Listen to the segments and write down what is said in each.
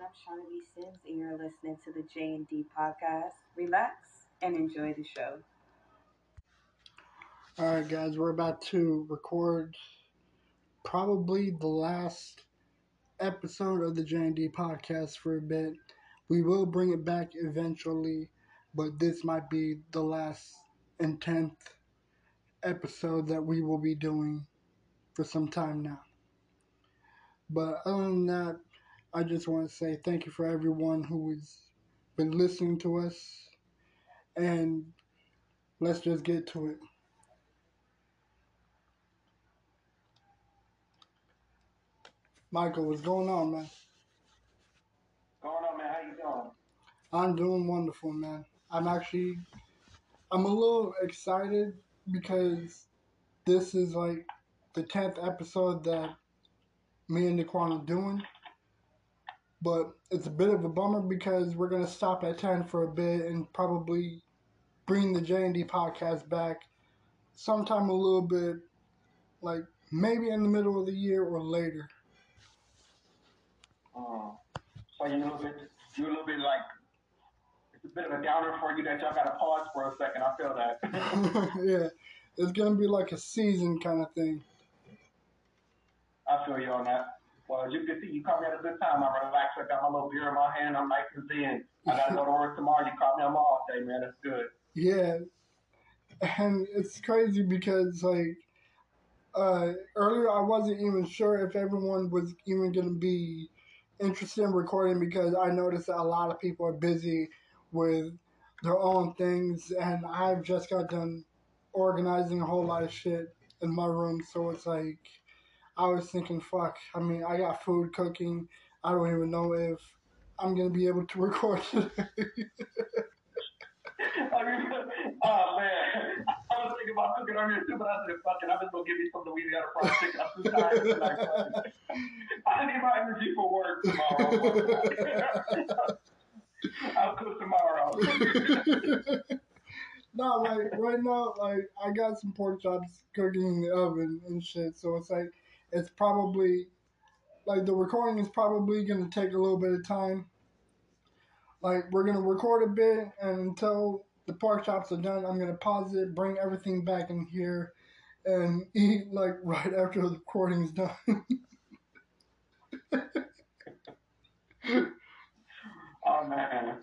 I'm Shaunna B. Sims, and you're listening to the J and D podcast. Relax and enjoy the show. All right, guys, we're about to record probably the last episode of the J and D podcast for a bit. We will bring it back eventually, but this might be the last and tenth episode that we will be doing for some time now. But other than that, I just want to say thank you for everyone who has been listening to us. And let's just get to it. Michael, what's going on, man? Going on, man? How you doing? I'm doing wonderful, man. I'm actually, I'm a little excited because this is like the 10th episode that me and Diquan are doing. But it's a bit of a bummer because we're going to stop at 10 for a bit and probably bring the J&D podcast back sometime a little bit, like maybe in the middle of the year or later. Um, so you a little bit, you a little bit like it's a bit of a downer for you that y'all got to pause for a second. I feel that. yeah, it's gonna be like a season kind of thing. I feel you on that. Well, as you can see, you caught me at a good time. I'm relaxed. I got my little beer in my hand. I'm nice and zen. I got to go to work tomorrow. You caught me on my off day, man. That's good. Yeah, and it's crazy because like uh, earlier I wasn't even sure if everyone was even gonna be interested in recording because I noticed that a lot of people are busy with their own things, and I've just got done organizing a whole lot of shit in my room, so it's like I was thinking, fuck. I mean, I got food cooking. I don't even know if I'm gonna be able to record today. I mean, oh man, I was thinking about cooking earlier too, but I said, "Fuck it, I'm just gonna give me some Louisiana fried chicken." I'm too tired tonight. I need my energy for work tomorrow. I'll cook tomorrow. no, like right now, like I got some pork chops cooking in the oven and shit. So it's like it's probably like the recording is probably gonna take a little bit of time. Like we're gonna record a bit, and until the pork chops are done, I'm gonna pause it, bring everything back in here, and eat like right after the recording is done. oh man.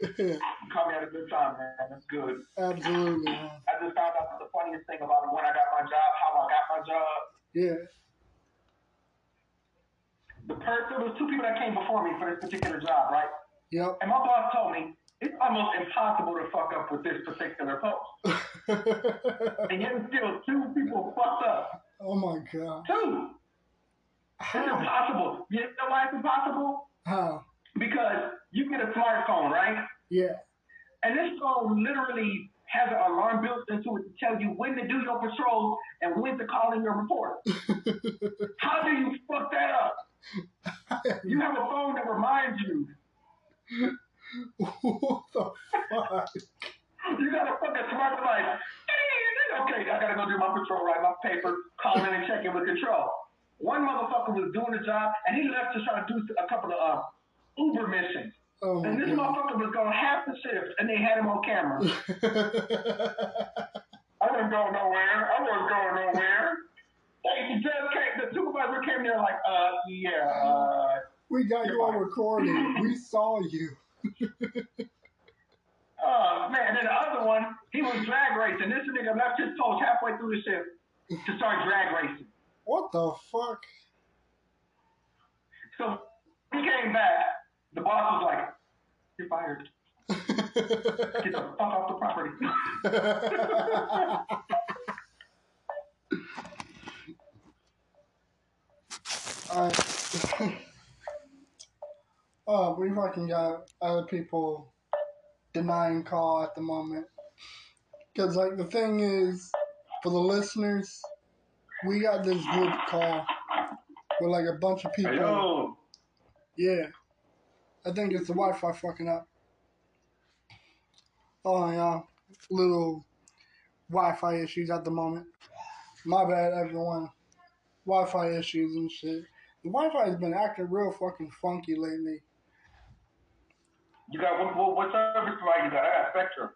you caught me at a good time, man. That's good. Absolutely. Man. I just found out the funniest thing about when I got my job, how I got my job. Yeah. The person, there was two people that came before me for this particular job, right? Yep. And my boss told me it's almost impossible to fuck up with this particular post. and yet still two people fucked up. Oh my god. Two. How? It's impossible. You know why it's impossible? How? Because you get a smartphone, right? Yeah. And this phone literally has an alarm built into it to tell you when to do your patrol and when to call in your report. How do you fuck that up? You have a phone that reminds you. what the fuck? You got a fucking smartphone like, okay, I gotta go do my patrol, write my paper, call in and check in with control. One motherfucker was doing the job and he left to try to do a couple of uh, Uber missions. Oh and this God. motherfucker was going half the shift and they had him on camera. I wasn't going nowhere. I wasn't going nowhere. They just came, the supervisor came there like, uh, yeah, uh, we got you on recording. We saw you. oh man. And the other one, he was drag racing. This nigga left his post halfway through the shift to start drag racing. What the fuck? So he came back. The boss was like, "You're fired. Get the fuck off the property." Alright. oh, we fucking got other people denying call at the moment. Because, like, the thing is, for the listeners, we got this group call with, like, a bunch of people. Yo, Yeah. I think it's the Wi Fi fucking up. Oh, yeah. Little Wi Fi issues at the moment. My bad, everyone. Wi Fi issues and shit. The Wi Fi has been acting real fucking funky lately. You got what, what, what service provider you got? I got Spectrum.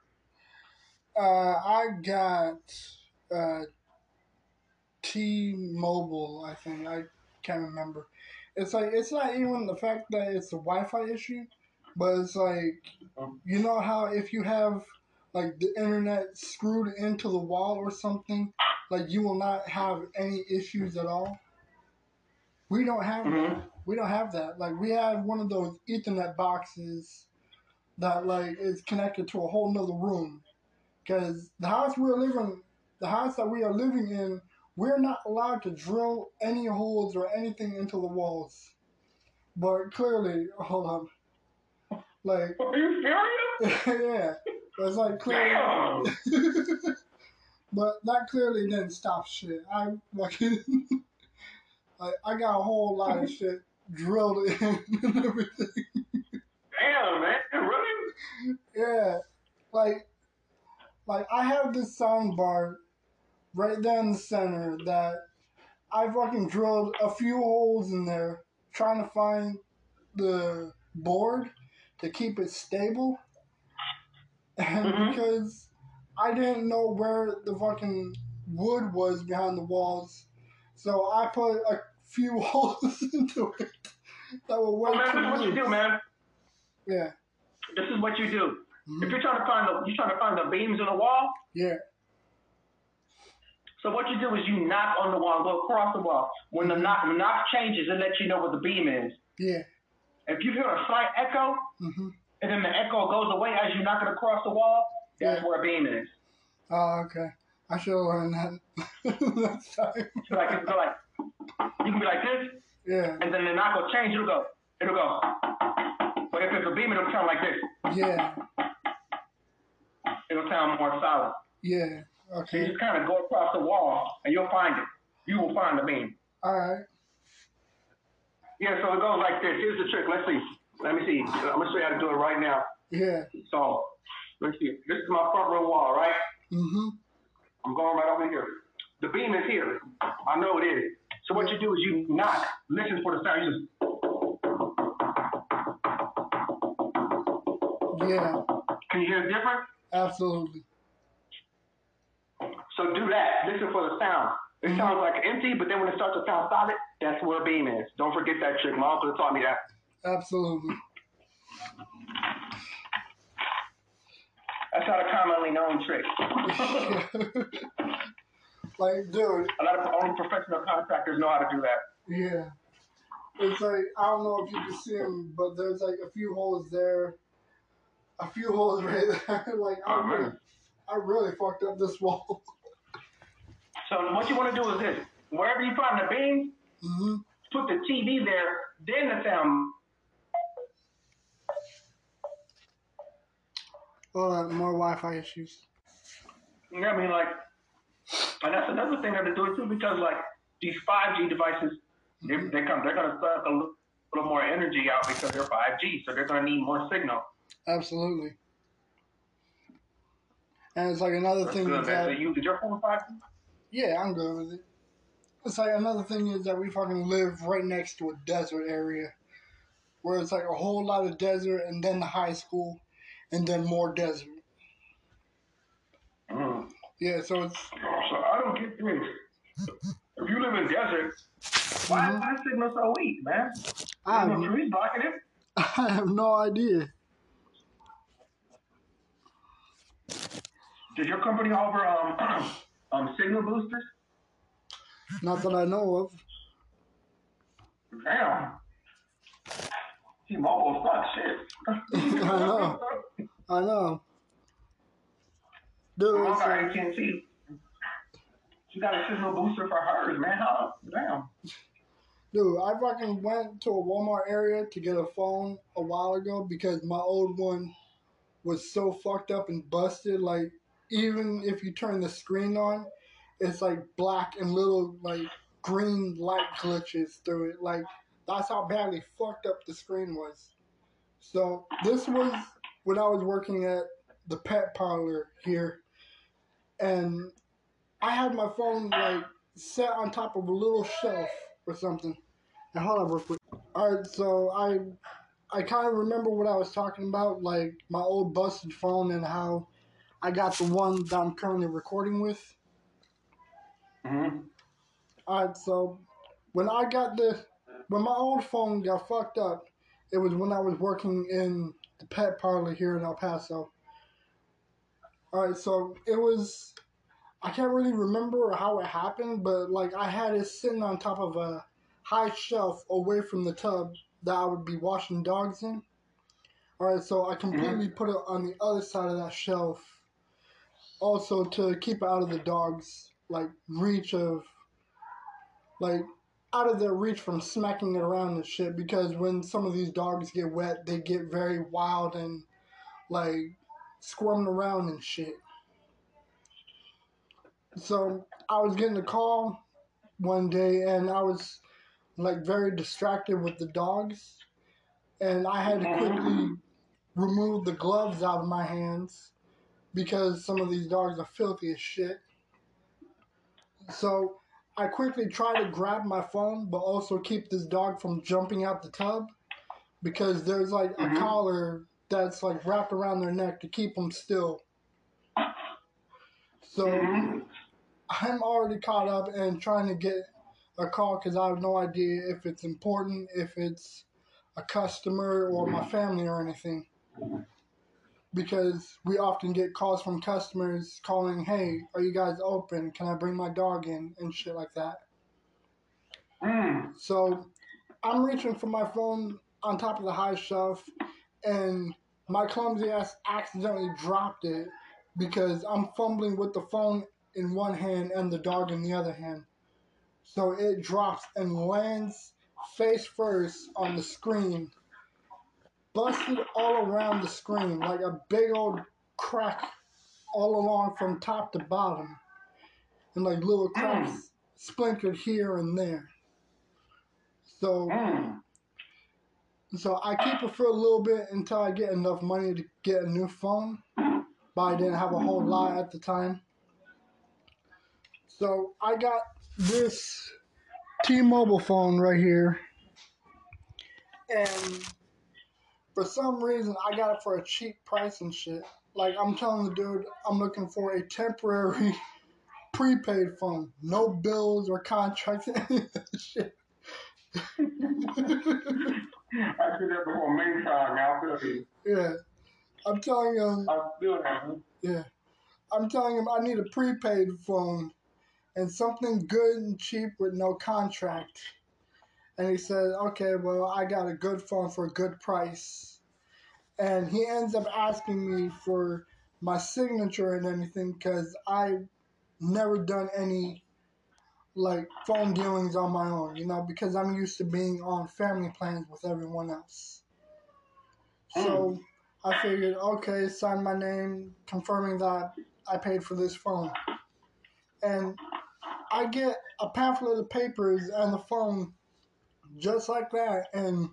Uh, I got uh, T-Mobile. I think I can't remember. It's like it's not even the fact that it's a Wi-Fi issue, but it's like you know how if you have like the internet screwed into the wall or something, like you will not have any issues at all. We don't have Mhm. that. We don't have that. Like we have one of those Ethernet boxes that like is connected to a whole nother room. Because the house we're living, the house that we are living in, we're not allowed to drill any holes or anything into the walls. But clearly, hold on, like Are you serious? yeah, it's like clearly. Damn. But that clearly didn't stop shit. I fucking like I got a whole lot of shit drilled in and everything. Damn, man. Really? Yeah, like like I have this sound bar right there in the center that I fucking drilled a few holes in there trying to find the board to keep it stable. And Mhm. because I didn't know where the fucking wood was behind the walls, so I put a few holes into it that were way Oh, man, this is what you do, man. Yeah. This is what you do. Mhm. If you're trying to find the, you're trying to find the beams in the wall. Yeah. So what you do is you knock on the wall, go across the wall. When the knock, the knock changes, it lets you know what the beam is. Yeah. If you hear a slight echo, hmm and then the echo goes away as you knock it across the wall, that's Yeah. where a beam is. Oh, okay. I should have learned that. So like go like you can be like this, Yeah, and then the knock will change. It'll go. It'll go. But if it's a beam, it'll sound like this. yeah, It'll sound more solid. yeah. Okay. So you just kind of go across the wall, and you'll find it. You will find the beam. All right. Yeah, so it goes like this. Here's the trick. Let's see. Let me see. I'm gonna show you how to do it right now. Yeah. So, let's see. This is my front room wall, right? Mm Mhm. I'm going right over here. The beam is here. I know it is. So what you do is you knock. Listen for the sound. You just, Yeah. can you hear the difference? Absolutely. So do that. Listen for the sound. It mm-hmm. sounds like empty, but then when it starts to sound solid, that's where a beam is. Don't forget that trick. My uncle taught me that. Absolutely. That's not a commonly known trick. like, dude. a lot of only professional contractors know how to do that. Yeah. It's like I don't know if you can see them, but there's like a few holes there, a few holes right there. like I Oh, really. I really fucked up this wall. So what you want to do is this: wherever you find the beam, hmm put the TV there. Then the sound. Oh, more Wi-Fi issues. You know what I mean? Like, and that's another thing that they're doing too, because like these 5G devices, they they come, they're gonna suck a little, little more energy out because they're 5G, so they're gonna need more signal. Absolutely. And it's like another That's thing good, that So you, is your phone 5G? yeah, I'm good with it. It's like another thing is that we fucking live right next to a desert area, where it's like a whole lot of desert, and then the high school, and then more desert. Mm. Yeah, so it's So I get this. If you live in desert, why is the signal so weak, man? I There's no have, trees blocking it. I have no idea. Does your company offer um um signal boosters? Not that I know of. Damn. T-Mobile sucks shit. I know. I know. Dude, I it's got like, AT&T. She got a signal booster for hers, man. How? Damn. dude, I fucking went to a Walmart area to get a phone a while ago because my old one was so fucked up and busted. Like, even if you turn the screen on, it's like black and little like green light glitches through it. Like, that's how badly fucked up the screen was. So this was when I was working at the pet parlor here, and I had my phone like set on top of a little shelf or something. And hold on real quick. All right, so I I kind of remember what I was talking about, like my old busted phone and how I got the one that I'm currently recording with. Mm-hmm. All right, so when I got the when my old phone got fucked up, it was when I was working in the pet parlor here in El Paso. All right, so it was I can't really remember how it happened, but like I had it sitting on top of a high shelf away from the tub that I would be washing dogs in. All right, so I completely mm-hmm. put it on the other side of that shelf, also to keep it out of the dogs' like reach of, like, out of their reach from smacking it around and shit. Because when some of these dogs get wet, they get very wild and like squirming around and shit. So I was getting a call one day, and I was like very distracted with the dogs, and I had to quickly remove the gloves out of my hands because some of these dogs are filthy as shit. So I quickly try to grab my phone, but also keep this dog from jumping out the tub because there's like a Mhm. collar that's like wrapped around their neck to keep them still. So Mhm. I'm already caught up and trying to get a call because I have no idea if it's important, if it's a customer or my family or anything. Because we often get calls from customers calling, hey, are you guys open? Can I bring my dog in? And shit like that. Mm. So I'm reaching for my phone on top of the high shelf, and my clumsy ass accidentally dropped it because I'm fumbling with the phone in one hand and the dog in the other hand. So it drops and lands face first on the screen, busted all around the screen like a big old crack all along from top to bottom, and like little cracks splintered here and there. So. Mm. So I keep it for a little bit until I get enough money to get a new phone. But I didn't have a whole lot at the time. So I got this T-Mobile phone right here. And for some reason I got it for a cheap price and shit. Like I'm telling the dude I'm looking for a temporary prepaid phone. No bills or contracts any of that shit. I did that before main time. Now I feel you. Yeah. I'm telling him I feel that. Yeah. I'm telling him I need a prepaid phone and something good and cheap with no contract. And he said, okay, well, I got a good phone for a good price. And he ends up asking me for my signature and anything because I've never done any like phone dealings on my own, you know, because I'm used to being on family plans with everyone else. So hmm. I figured, okay, sign my name, confirming that I paid for this phone. And I get a pamphlet of papers and the phone just like that. And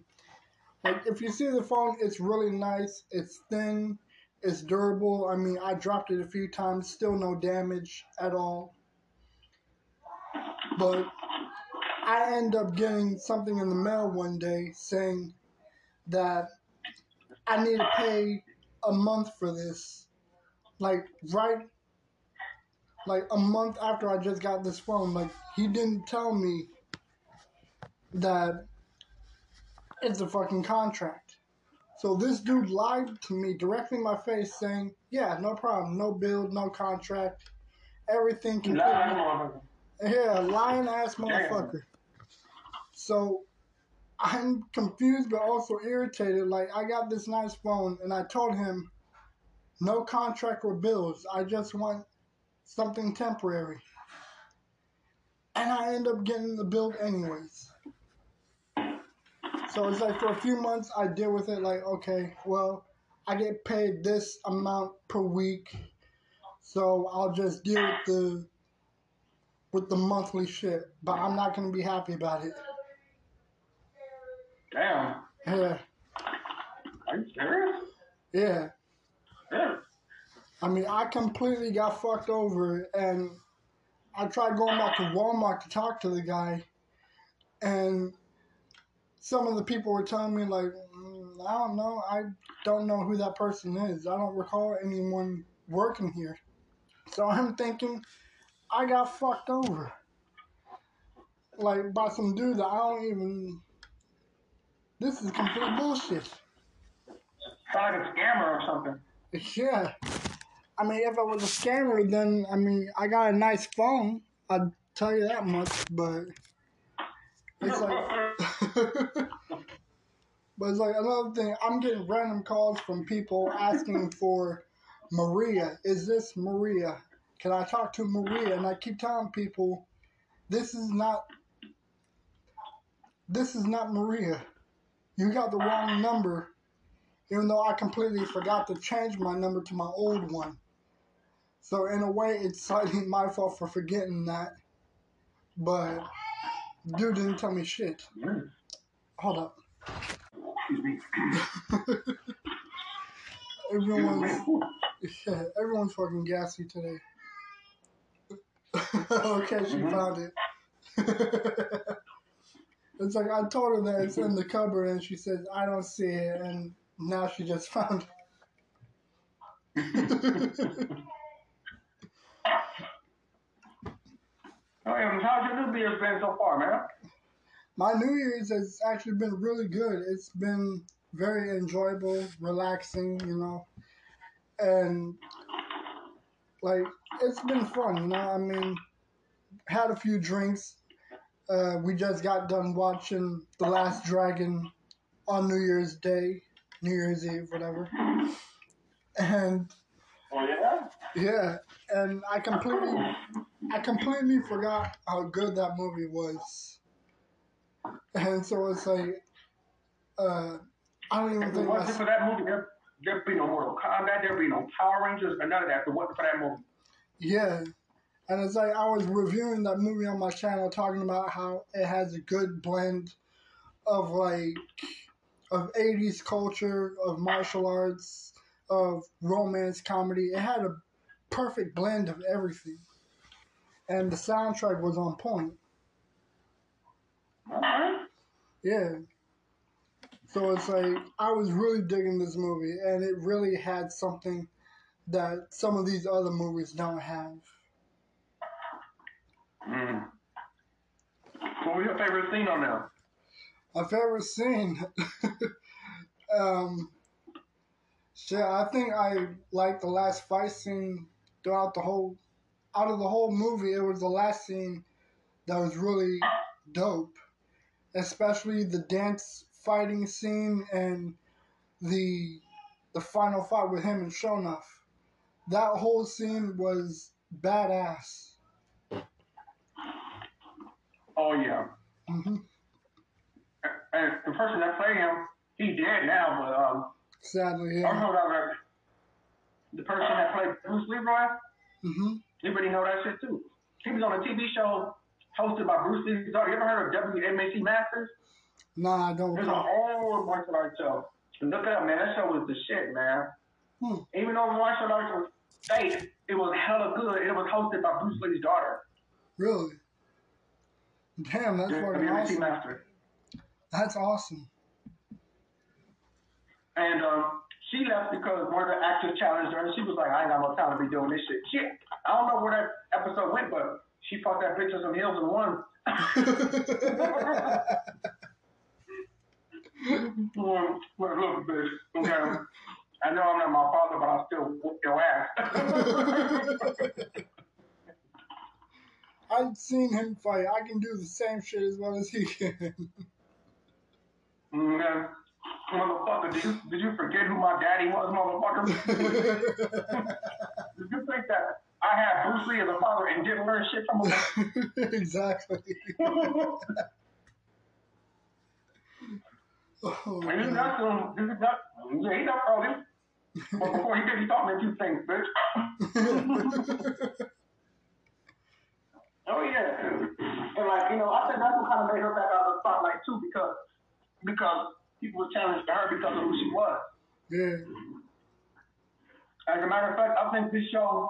like if you see the phone, it's really nice. It's thin, it's durable. I mean, I dropped it a few times, still no damage at all. But I end up getting something in the mail one day saying that I need to pay a month for this. Like right like a month after I just got this phone. Like he didn't tell me that it's a fucking contract. So this dude lied to me directly in my face saying, Yeah, no problem, no bill, no contract, everything Lying completely motherfucker. yeah, lying ass motherfucker. So I'm confused but also irritated. Like I got this nice phone and I told him no contract or bills. I just want something temporary. And I end up getting the bill anyways. So it's like for a few months I deal with it like, okay, well, I get paid this amount per week. So I'll just deal with the with the monthly shit, but I'm not gonna be happy about it. Damn. Yeah, Are you serious? Yeah. I mean, I completely got fucked over, and I tried going back to Walmart to talk to the guy, and some of the people were telling me like, mm, I don't know. I don't know who that person is. I don't recall anyone working here. So I'm thinking I got fucked over. Like by some dude that I don't even. This is complete bullshit. Sound like a scammer or something. Yeah. I mean, if I was a scammer, then, I mean, I got a nice phone. I'd tell you that much, but it's like. but it's like another thing. I'm getting random calls from people asking for Maria. Is this Maria? Can I talk to Maria? And I keep telling people, this is not. This is not Maria. You got the wrong number even though I completely forgot to change my number to my old one. So in a way, it's slightly my fault for forgetting that. But dude didn't tell me shit. Mm. Hold up. Excuse me. Everyone's yeah, everyone's fucking gassy today. okay, she Mhm. found it. it's like I told her that it's in the cupboard, and she says I don't see it, and now she just found it. Oh, yeah, how's your New Year's been so far, man? My New Year's has actually been really good. It's been very enjoyable, relaxing, you know, and like it's been fun, you know. I mean, had a few drinks. Uh, we just got done watching The Last Dragon on New Year's Day, New Year's Eve, whatever, and Oh, yeah? yeah, and I completely, I completely forgot how good that movie was. And so it's like, uh, I don't even If it think wasn't that's, for that movie, there, there'd be no Mortal Kombat, there'd be no Power Rangers, or none of that. If it wasn't for that movie. yeah. And it's like I was reviewing that movie on my channel, talking about how it has a good blend of like of '80s culture, of martial arts, of romance comedy. It had a perfect blend of everything, and the soundtrack was on point. Right. Yeah. So it's like I was really digging this movie, and it really had something that some of these other movies don't have. Mm. What was your favorite scene on there? My favorite scene, um, shit, I think I like the last fight scene throughout the whole, out of the whole movie. It was the last scene that was really dope, especially the dance fighting scene and the the final fight with him and Shonuff. That whole scene was badass. Oh, yeah. hmm And the person that played him, he dead now, but um, Sadly, I yeah. know that the person that played Bruce Leroy, everybody know that shit too. He was on a TV show hosted by Bruce Lee's daughter. You ever heard of WMAC Masters? Nah, I don't There's a recall. whole martial arts show. Look it up, man. That show was the shit, man. Hmm. Even though martial arts was fake, it was hella good. It was hosted by Bruce Lee's daughter. Really? Damn, that's fucking WMAC awesome. Masters. That's awesome. And um, she left because one of the actors challenged her, and she was like, I ain't got no time to be doing this shit. Shit. I don't know where that episode went, but she fought that bitch on some heels and won. What a little bitch. Okay. I know I'm not my father, but I'll still whoop your ass. I've seen him fight. I can do the same shit as well as he can. mm, motherfucker, did you, did you forget who my daddy was, motherfucker? Did you think that I had Bruce Lee as a father and didn't learn shit from him? exactly. Oh, And he got some, he got, yeah, he got early. But before he did, he taught me a few things, bitch. Oh yeah, and like you know, I think that's what kind of made her back out of the spotlight too, because because people were challenged to her because of who she was. yeah. As a matter of fact, I think this show,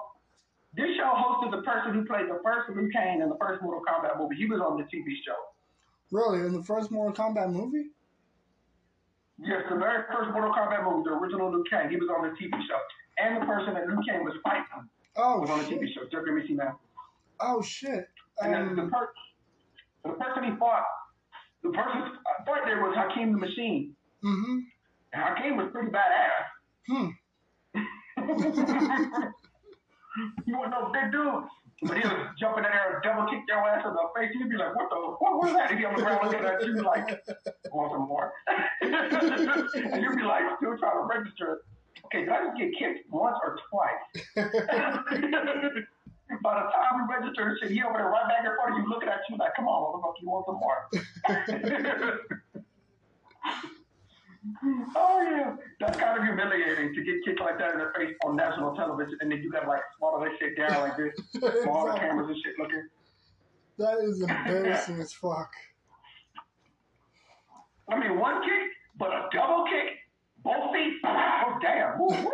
this show hosted the person who played the first Liu Kang in the first Mortal Kombat movie. He was on the TV show. Really? In the first Mortal Kombat movie? Yes, the very first Mortal Kombat movie, the original Liu Kang, he was on the TV show. And the person that Liu Kang was fighting Oh was on the shit. TV show. WBC now. Oh shit. And then the, Um, per- the person he fought, the person I fought there was Hakeem the Machine. mm-hmm. And Hakeem was pretty badass. Hmm. he wasn't no big dude. But he was jumping in there and double kick your ass in the face. You'd be like, what the what was that? He'd be on the ground looking at you like, want some more? and you'd be like, still trying to register. Okay, did I just get kicked once or twice? By the time we register shit, he over there right back in front of you looking at you like, come on, motherfucker, you want some more? oh yeah, that's kind of humiliating to get kicked like that in the face on national television, and then you gotta like swallow that shit down like this, all the cameras and shit looking. That is embarrassing as fuck. I mean, one kick, but a double kick, both feet. Oh damn! Woo, woo.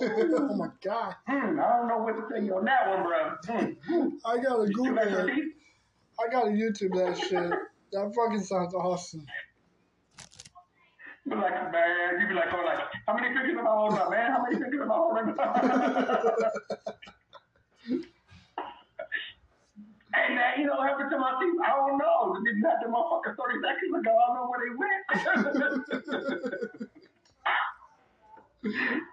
Oh my god. Hmm, I don't know what to tell you on that one, bro. Hmm. I gotta You Google got it. I gotta YouTube that shit. That fucking sounds awesome. Be like, man, you be like, oh, like, how many fingers am I holding up, man? How many fingers am I holding up? Hey man, you know what happened to my teeth? I don't know. It didn't happen motherfucker 30 seconds ago. I don't know where they went.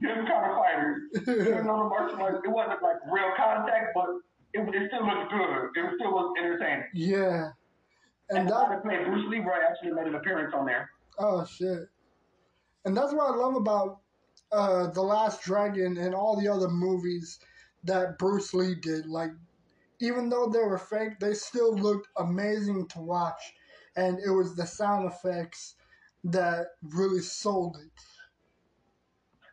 Them kind of fighters. Even though the martial arts, it wasn't like real contact, but it, it still looked good. It still was entertaining. yeah. And And that that played Bruce Leroy actually made an appearance on there. oh shit. And that's what I love about uh The Last Dragon and all the other movies that Bruce Lee did. Like even though they were fake, they still looked amazing to watch. And it was the sound effects that really sold it.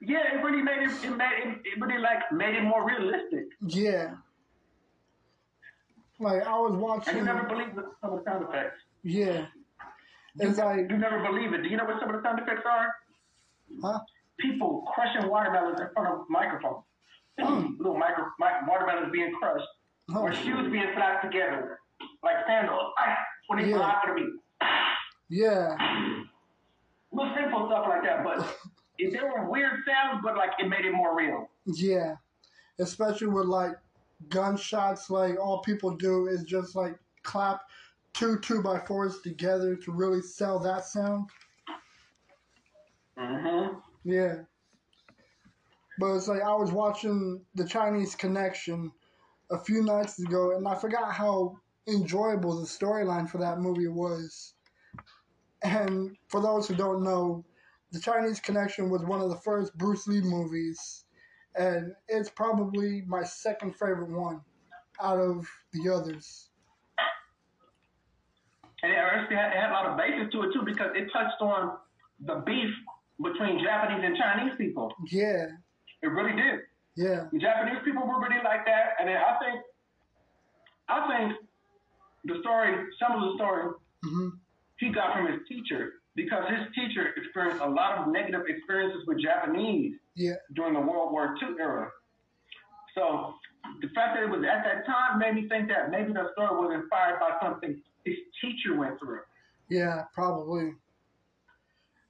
Yeah, it really made it, it made it, it really like made it more realistic. Yeah. Like I was And watching you never believe the- some of the sound effects. Yeah. You, It's like you never believe it. Do you know what some of the sound effects are? huh? People crushing watermelons in front of microphones. Hmm. Little micro, mic, watermelons being crushed, or shoes being slapped together, like sandals. When they Yeah. fly me. yeah. Little simple stuff like that, but if there were weird sounds, but like it made it more real. Yeah. Especially with like gunshots, like all people do is just like clap two two by fours together to really sell that sound. Mm-hmm. Yeah. But it's like I was watching the Chinese Connection a few nights ago and I forgot how enjoyable the storyline for that movie was. And for those who don't know, the Chinese Connection was one of the first Bruce Lee movies and it's probably my second favorite one out of the others. And it actually had, it had a lot of basis to it too because it touched on the beef between Japanese and Chinese people. Yeah, It really did. yeah, The Japanese people were really like that, and then I think, I think the story, some of the story, hmm he got from his teacher because his teacher experienced a lot of negative experiences with Japanese yeah, during the World War II era. So the fact that it was at that time made me think that maybe the story was inspired by something his teacher went through. yeah, probably.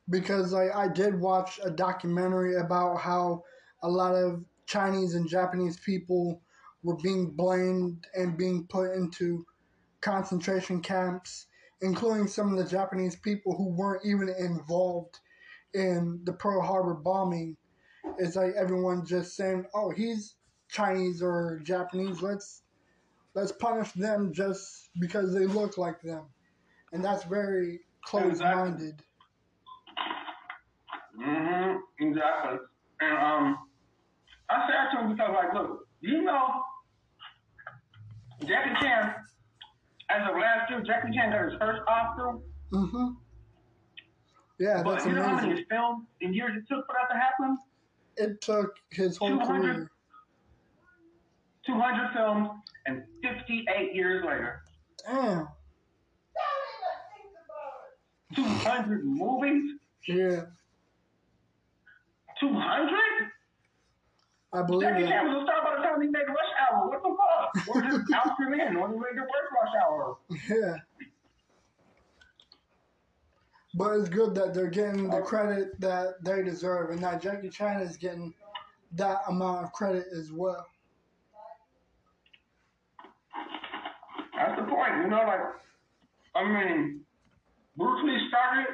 Because I, I did watch a documentary about how a lot of Chinese and Japanese people were being blamed and being put into concentration camps, including some of the Japanese people who weren't even involved in the Pearl Harbor bombing. It's like everyone just saying, "Oh, he's Chinese or Japanese. Let's let's punish them just because they look like them," and that's very close-minded. Mm-hmm. Exactly. And um, I said to him because, like, look, you know, Jackie Chan, as of last year, Jackie Chan got his first Oscar. Mm-hmm. Yeah, but that's you know how many films and years it took for that to happen? It took his whole 200 career. 200 films and 58 years later. Damn. 200 movies? Yeah, 200? I believe Jackie. Chan was a star by the time he made Rush Hour. What the fuck? Or just in when he made the first Rush Hour. Yeah. But it's good that they're getting the credit that they deserve, and that Jackie Chan is getting that amount of credit as well. That's the point, you know, like, I mean, Bruce Lee started,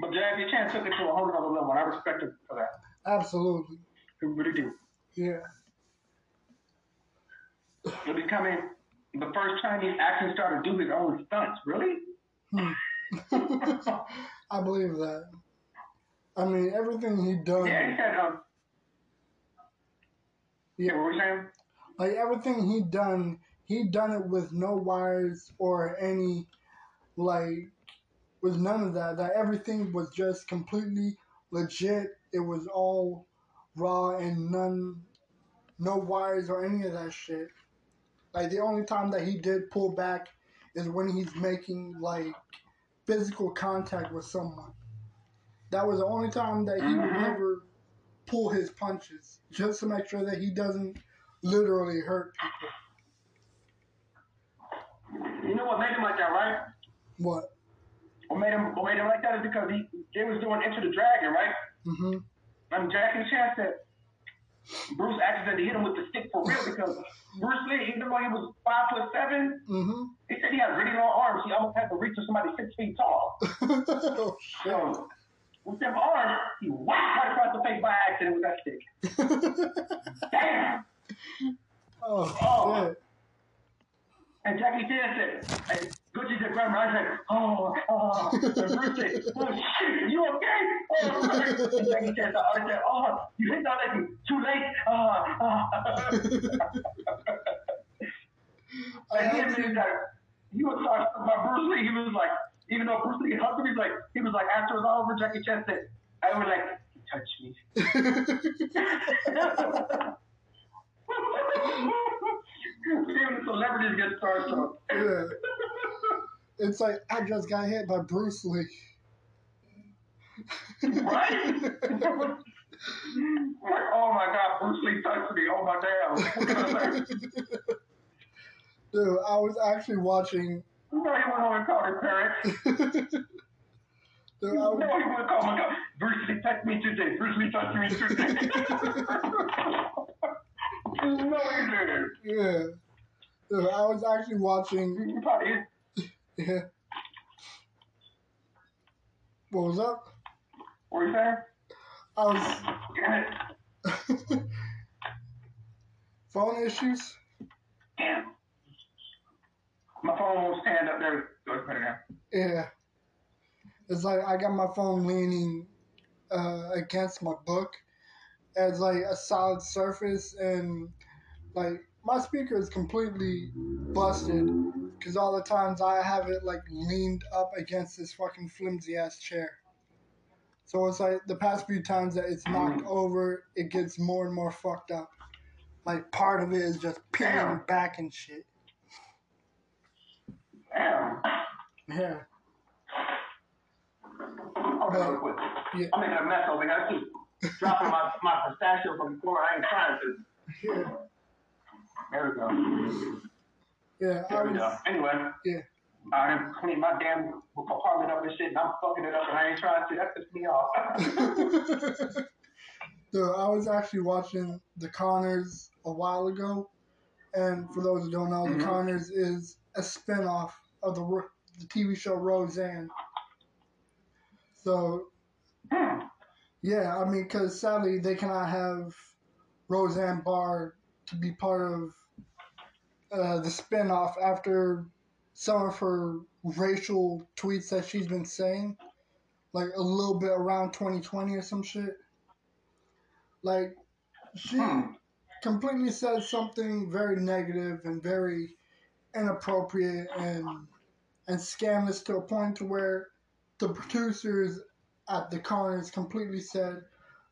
but Jackie Chan took it to a whole other level, and I respect him for that. Absolutely. He really do. Yeah. For becoming the first Chinese action star to do his own stunts. Really? Hmm. I believe that. I mean, everything he done, Yeah, he said, um, yeah, what were you saying? like everything he done, he done it with no wires or any, like, with none of that. That everything was just completely legit. It was all raw and none, no wires or any of that shit. Like the only time that he did pull back is when he's making like physical contact with someone. That was the only time that he would Mhm. ever pull his punches, just to make sure that he doesn't literally hurt people. You know what made him like that, right? What? What made him what made him like that is because he they was doing Enter the Dragon, right? hmm And Jackie Chan said Bruce accidentally hit him with the stick for real because Bruce Lee, even though he was five foot seven, hmm he said he had really long arms. He almost had to reach to somebody six feet tall. oh. So with them arms, he whacked right across the face by accident with that stick. Damn! oh Oh. And Jackie Chan said, and Gucci said, Grandma, I said, oh, oh. Said, oh shit, you okay? Oh, sorry. And Jackie Chan said, I said, oh, you hit that lady too late. Uh, uh. I and he admitted that he was talking about Bruce Lee. He was like, even though Bruce Lee hugged him, he's like, he was like, after it was all over, Jackie Chan said, I was like, he touched me. Even celebrities get starstruck. yeah. It's like I just got hit by Bruce Lee. right? oh my God, Bruce Lee touched me. Oh my damn. What can I say? Dude, I was actually watching. You know went home and called his parents. Dude, I You know was, he would call my God. Bruce Lee touched me today. Bruce Lee touched me today. no, he didn't. yeah. Dude, I was actually watching. He probably. Yeah. What was up? What you saying? I was Damn it. phone issues. Damn. My phone won't stand up there. Go ahead, put it down. Yeah. It's like I got my phone leaning uh, against my book as like a solid surface, and like my speaker is completely busted because all the times I have it like leaned up against this fucking flimsy ass chair. So it's like the past few times that it's knocked over, it gets more and more fucked up. Like part of it is just peeling back and shit. Damn. Yeah. Okay, real quick. Yeah. I'm making a mess over here. I keep dropping my, my pistachio from the floor. I ain't trying to. Yeah. There we go. Yeah. I There we was, go. Anyway. Yeah. I done cleaned my damn apartment up and shit, and I'm fucking it up, and I ain't trying to. That pissed me off. so I was actually watching The Conners a while ago, and for those who don't know, Mhm. The Conners is a spinoff of the the TV show Roseanne. So Hmm. yeah, I mean, because sadly they cannot have Roseanne Barr to be part of uh, the spinoff after some of her racial tweets that she's been saying, like a little bit around 2020 or some shit. Like she Hmm. completely said something very negative and very inappropriate and and scandalous to a point to where the producers at the Conners completely said,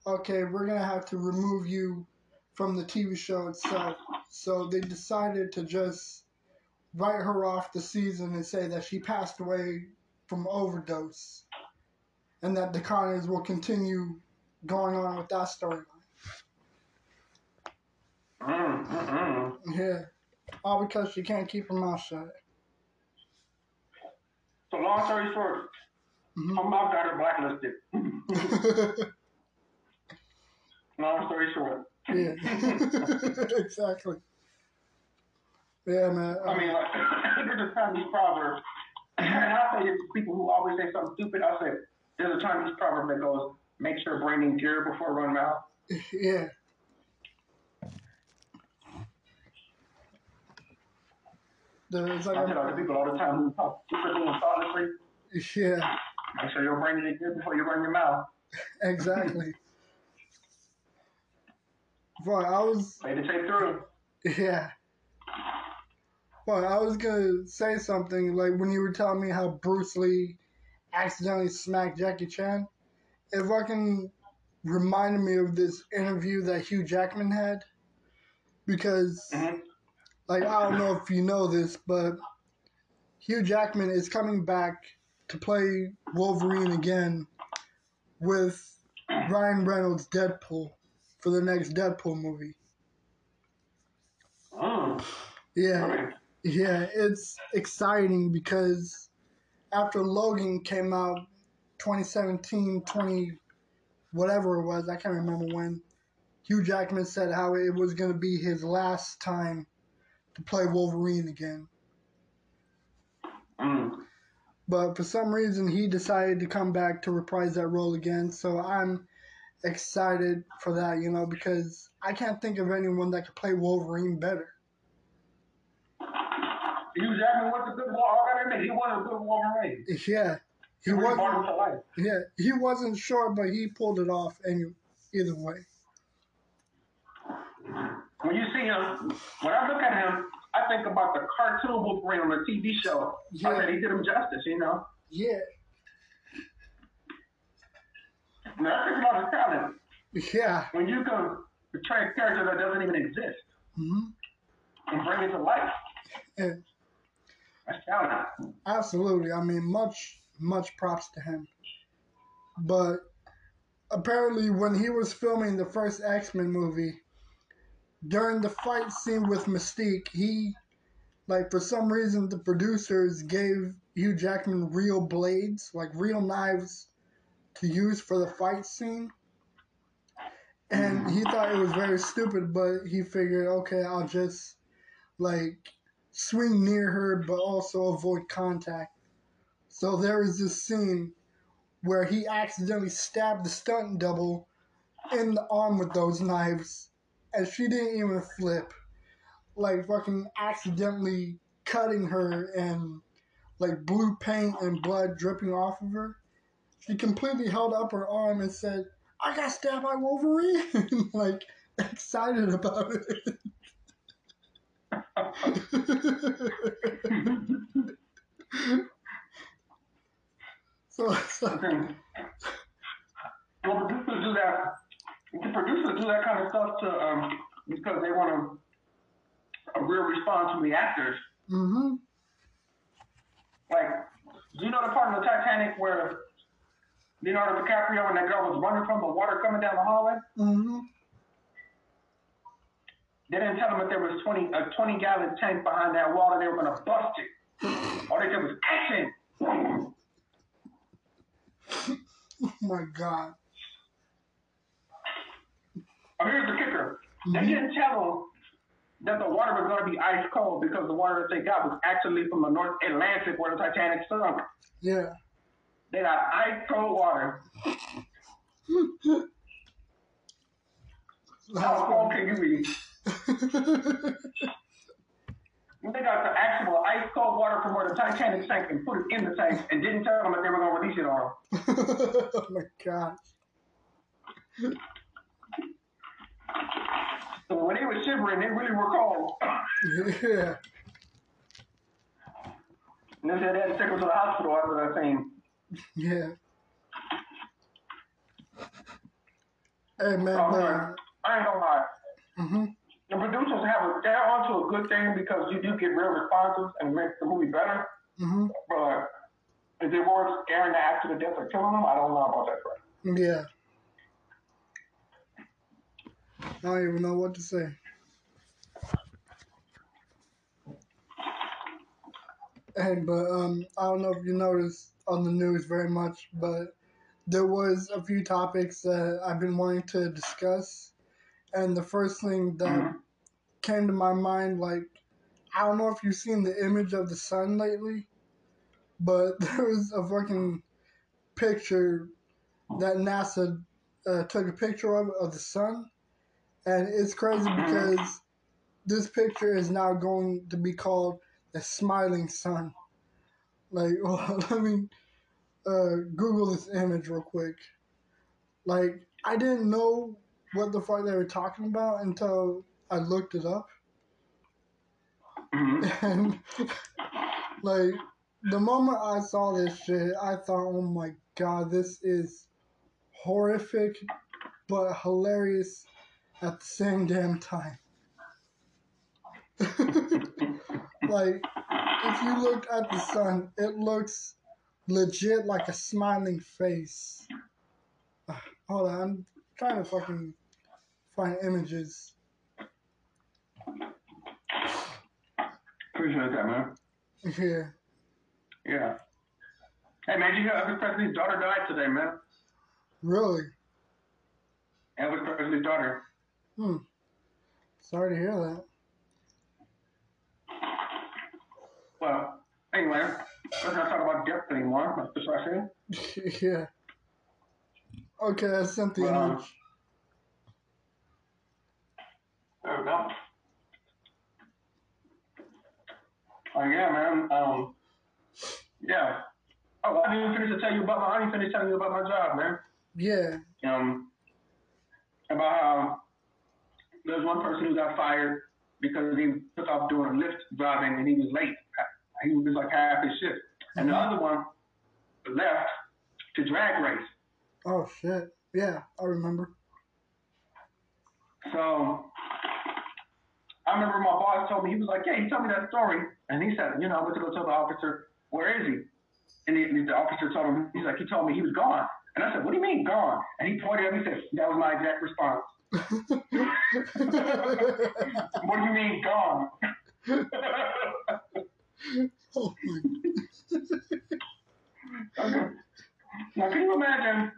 "Okay, we're gonna have to remove you from the TV show itself." So they decided to just write her off the season and say that she passed away from overdose, and that the Conners will continue going on with that storyline. Mm, mm, mm. Yeah, all because she can't keep her mouth shut. So long story short, Mhm. My mom got her blacklisted. Long story short. Yeah, exactly. Yeah, man. I mean, like, there's a Chinese proverb, and I say it to people who always say something stupid. I say there's a Chinese proverb that goes, "Make sure brain in gear before run mouth." yeah. There's like I tell other people all the time who talk stupidly and thoughtlessly, yeah, make sure your brain in gear before you run your mouth. exactly. But I was tape through. Yeah. Well, I was gonna say something like when you were telling me how Bruce Lee accidentally smacked Jackie Chan. It fucking reminded me of this interview that Hugh Jackman had because, Mhm. like, I don't know if you know this, but Hugh Jackman is coming back to play Wolverine again with Ryan Reynolds' Deadpool for the next Deadpool movie. Mm. Yeah. Okay. Yeah, it's exciting because after Logan came out 2017, 20 whatever it was, I can't remember when, Hugh Jackman said how it was going to be his last time to play Wolverine again. Mm. But for some reason, he decided to come back to reprise that role again. So I'm excited for that, you know, because I can't think of anyone that could play Wolverine better. Jackman was a good Wolverine. He was a good Wolverine. Yeah, he He really brought him wasn't. Yeah, he wasn't short, but he pulled it off. Any either way. When you see him, when I look at him, I think about the cartoon Wolverine on the TV show. I Yeah. said he did him justice, you know. Yeah, And that's a lot of talent. yeah, When you can portray a character that doesn't even exist hmm and bring it to life, yeah, that's talent. absolutely. I mean, much much props to him. But apparently, when he was filming the first X Men movie, during the fight scene with Mystique, he like for some reason the producers gave Hugh Jackman real blades, like real knives, to use for the fight scene. And he thought it was very stupid, but he figured, okay, I'll just like swing near her, but also avoid contact. So there is this scene where he accidentally stabbed the stunt double in the arm with those knives, and she didn't even flip. Like fucking accidentally cutting her and like blue paint and blood dripping off of her. She completely held up her arm and said, I got stabbed by Wolverine like excited about it. so, so well, producers do that. The producers do that kind of stuff to um, because they want a, a real response from the actors. hmm Like, do you know the part of the Titanic where Leonardo DiCaprio and that girl was running from the water coming down the hallway? hmm They didn't tell them that there was 20 a 20 gallon tank behind that wall and they were going to bust it. All they said was action. Oh my god. Oh, here's the kicker. They didn't tell them that the water was going to be ice cold because the water that they got was actually from the North Atlantic where the Titanic sunk. Yeah. They got ice cold water. How cold can you be? They got the actual ice cold water from where the Titanic sank and put it in the tank and didn't tell them that they were going to release it on them. oh my god. So when they were shivering, they really were cold. Yeah. And they said they had to take them to the hospital after that thing. Yeah. Hey man, Oh, man. I ain't gonna lie. hmm The producers have a, they're onto a good thing because you do get real responses and make the movie better. hmm But is it worth scaring the actor to death or killing them? I don't know about that. Right? Yeah. I don't even know what to say. And but um, I don't know if you noticed, on the news very much, but there was a few topics that I've been wanting to discuss. And the first thing that Mhm. came to my mind, like, I don't know if you've seen the image of the sun lately, but there was a fucking picture that NASA uh, took a picture of of the sun, and it's crazy because this picture is now going to be called the smiling sun. Like, well, let me uh, Google this image real quick. Like, I didn't know what the fuck they were talking about until I looked it up. Mhm. And, like, the moment I saw this shit, I thought, oh my god, this is horrific, but hilarious at the same damn time. like, if you look at the sun, it looks legit like a smiling face. Uh, Hold on, I'm trying to fucking find images. Appreciate that, man. Here. Yeah. Hey, man, did you hear Elvis Presley's daughter died today, man? Really? Elvis Presley's daughter. Hmm. Sorry to hear that. Well, anyway, let's not talk about death anymore. That's depressing. yeah. Okay, I sent the Well, image. There we go. Oh yeah, man. Um, yeah. Oh, I didn't finish to tell you about my. I didn't finish telling you about my job, man. Yeah. Um, about how there's one person who got fired because he took off doing Lyft driving and he was late. He was like half his shift, and the mm-hmm. other one left to drag race. Oh shit. Yeah, I remember. So I remember my boss told me, he was like, yeah, he told me that story. And he said, you know, I went to go tell the officer, where is he? And the, the officer told him, he's like, he told me he was gone. And I said, what do you mean gone? And he pointed at me and said, that was my exact response. What do you mean gone? oh my. Okay. Now, can you imagine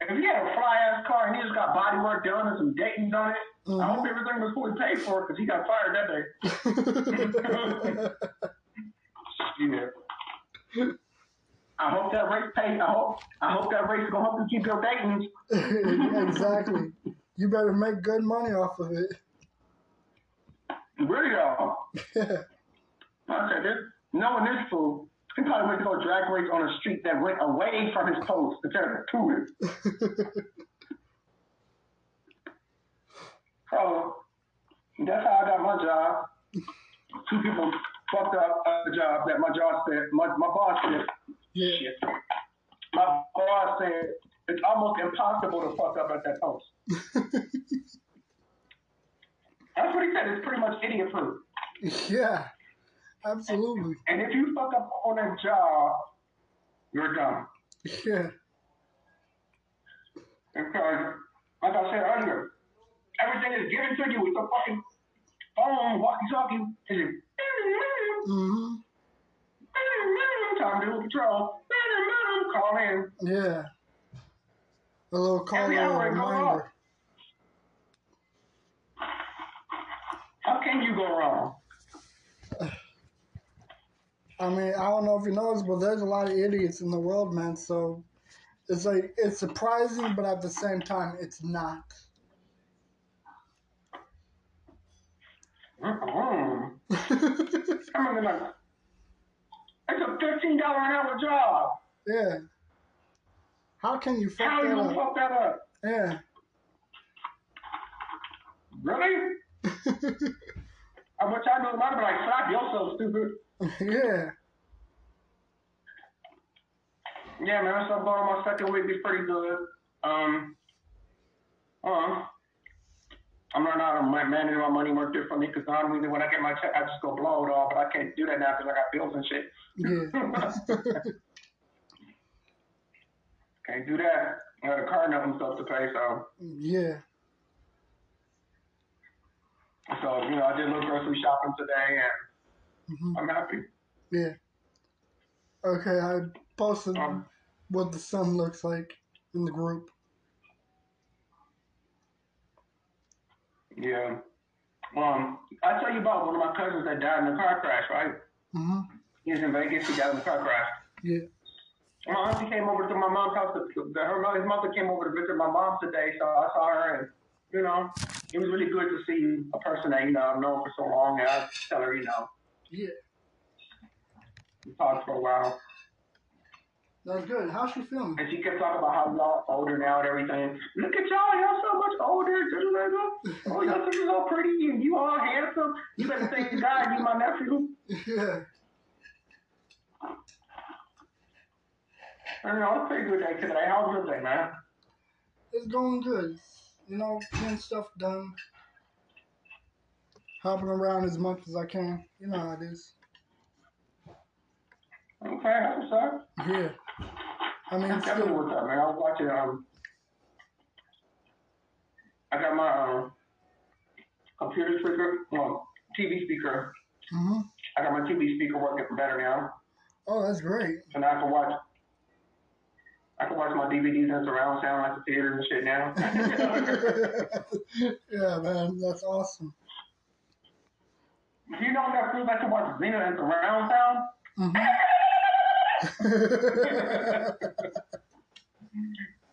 if he had a fly ass car and he just got body work done and some Dayton's on it? I hope oh. everything was fully paid for because he got fired that day. Yeah. I hope that race paid. I hope. I hope that race is gonna help you keep your Dayton's. exactly. You better make good money off of it. Really though. I said this. Knowing this fool, he probably went to go drag race on a street that went away from his post instead of to it. So oh, that's how I got my job. Two people fucked up a job that my job said. My my boss said. yeah. Shit. My boss said it's almost impossible to fuck up at that post. That's what he said. It's pretty much idiot proof. Yeah. Absolutely. And if you fuck up on that job, you're done. Yeah. Because, like I said earlier, everything is given to you with the fucking phone, walkie-talkie. Is hmm Time to do patrol. Call in. Yeah. A little call Every a goes reminder. How can you go wrong? I mean, I don't know if you noticed, but there's a lot of idiots in the world, man. So it's like it's surprising, but at the same time, it's not. Mm-mm. I mean, like, it's a fifteen dollar an hour job. yeah. How can you fuck that up? How you that gonna up? fuck that up? Yeah. Really? I wish I knew about it, but like, slap yourself, stupid. yeah. Yeah, man, so I'm my second week. It's pretty good. Um, uh, I'm learning how to ma- manage my money more differently because normally when I get my check, I just go blow it all, but I can't do that now because I got bills and shit. Yeah. can't do that. I got a car note and stuff to pay, so yeah. so you know I did a little grocery shopping today, and hmm I'm happy. Yeah. Okay, I posted Um, what the sun looks like in the group. yeah. Um, I tell you about one of my cousins that died in a car crash, right? hmm He was in Vegas. He died in a car crash. Yeah. My auntie came over to my mom's house. To, to her his mother came over to visit my mom today, so I saw her, and you know, it was really good to see a person that you know I've known for so long. And I tell her, you know, Yeah. we talked for a while, That's good. How's she feeling? and she kept talking about how y'all older now and everything. Look at y'all, y'all so much older. Oh, y'all so so pretty, and you all handsome. You better thank God, you my nephew. Yeah. I don't know, it's pretty good day today. How's your day, man? It's going good. You know, getting stuff done. Hopping around as much as I can. You know how it is. Okay, what's up. Yeah. I mean, That's definitely still, what's up, man. I was watching. Um, I got my um, computer speaker, well, TV speaker. hmm I got my TV speaker working better now, Oh, that's great. so now I can watch. I can watch my DVDs in surround sound like the theater and shit now. yeah, man, that's awesome. You know that feels like to watch Xena in surround sound? hmm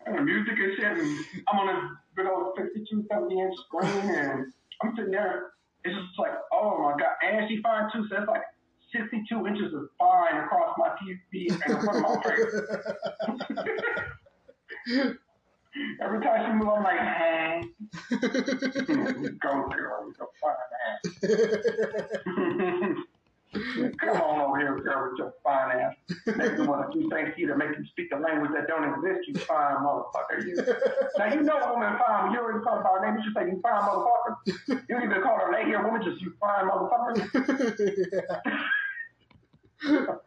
And the music and shit, and I'm on a big old 62, 70 inch screen, and I'm sitting there. It's just like, oh my god, and she fine too, so it's like 62 inches of fine across my TV and in front of my face. Every time she move, I'm like, hey, go girl, you fine ass. Come on over here, girl, with your fine ass. Maybe you want to do things to make you speak a language that don't exist, you fine motherfucker. You. Now you know a woman fine. You already her by her name, you should say you fine motherfucker. You don't even call her lady or woman, just you fine motherfucker.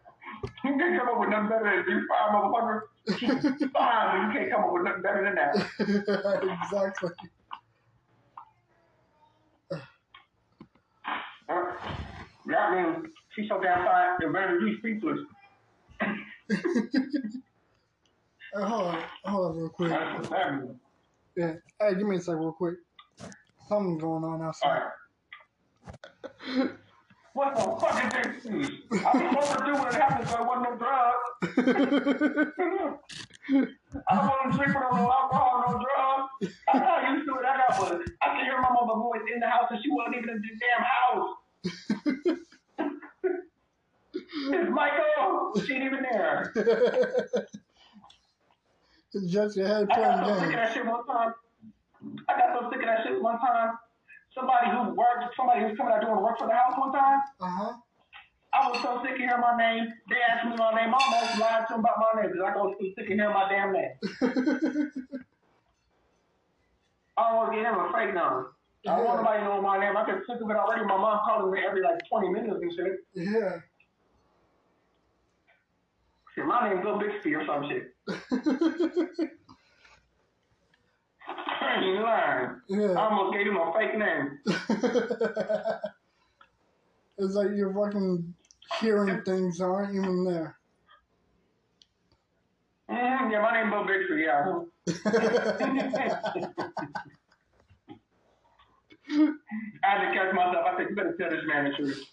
You can't come up with nothing better than you fine motherfucker. Fine, but you can't come up with nothing better than that. exactly. Uh, Yeah, I mean, she's so damn fine, they're very be speechless. Uh, hold on, hold on, real quick. Yeah. Hey, give me a sec, real quick. Something's going on outside. What the fuck is this? I was do when it happened, so it wasn't no drugs. I don't want to drink with no alcohol, no drugs. I got used to it. I got one. I can hear my mother voice in the house, and she wasn't even in the damn house. it's Michael. She ain't even there. it's just your head I got so sick of that shit one time. I got so sick of that shit one time. Somebody who worked, somebody who was coming out doing work for the house one time. Uh huh. I was so sick of hearing my name. They asked me my name. I almost lied to them about my name because I was so sick of hearing my damn name. I don't want to get him a fake number. I don't want nobody to know my name. I get sick of it already. My mom calling me every like 20 minutes and shit. yeah. Shit, my name's Lil Bixby or some shit. I ain't even lying. I yeah. almost gave him a fake name. it's like you're fucking hearing things that aren't even there. Mm, yeah, my name's Lil Bixby, yeah. I had to catch myself. I said, you better tell this man the truth.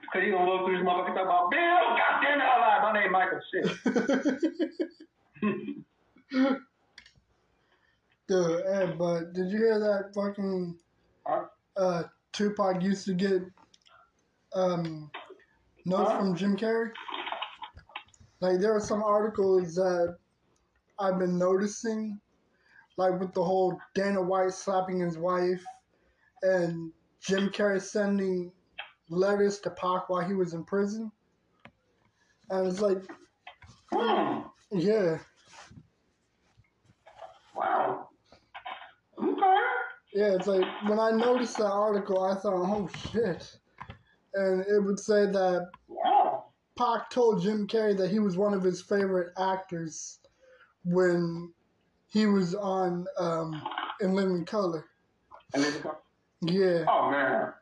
Because he gonna look through this motherfucker talking about, Bill, goddamn it, I lied. My name Michael. Shit. Dude, hey, but did you hear that fucking uh, Tupac used to get um, notes Huh? from Jim Carrey? Like, there are some articles that I've been noticing, like with the whole Dana White slapping his wife and Jim Carrey sending letters to Pac while he was in prison. And it's like, Hmm. yeah, Wow. Okay. Yeah, it's like when I noticed that article, I thought, oh shit. And it would say that Wow. Pac told Jim Carrey that he was one of his favorite actors when he was on um, In Living Color. You Yeah. oh man.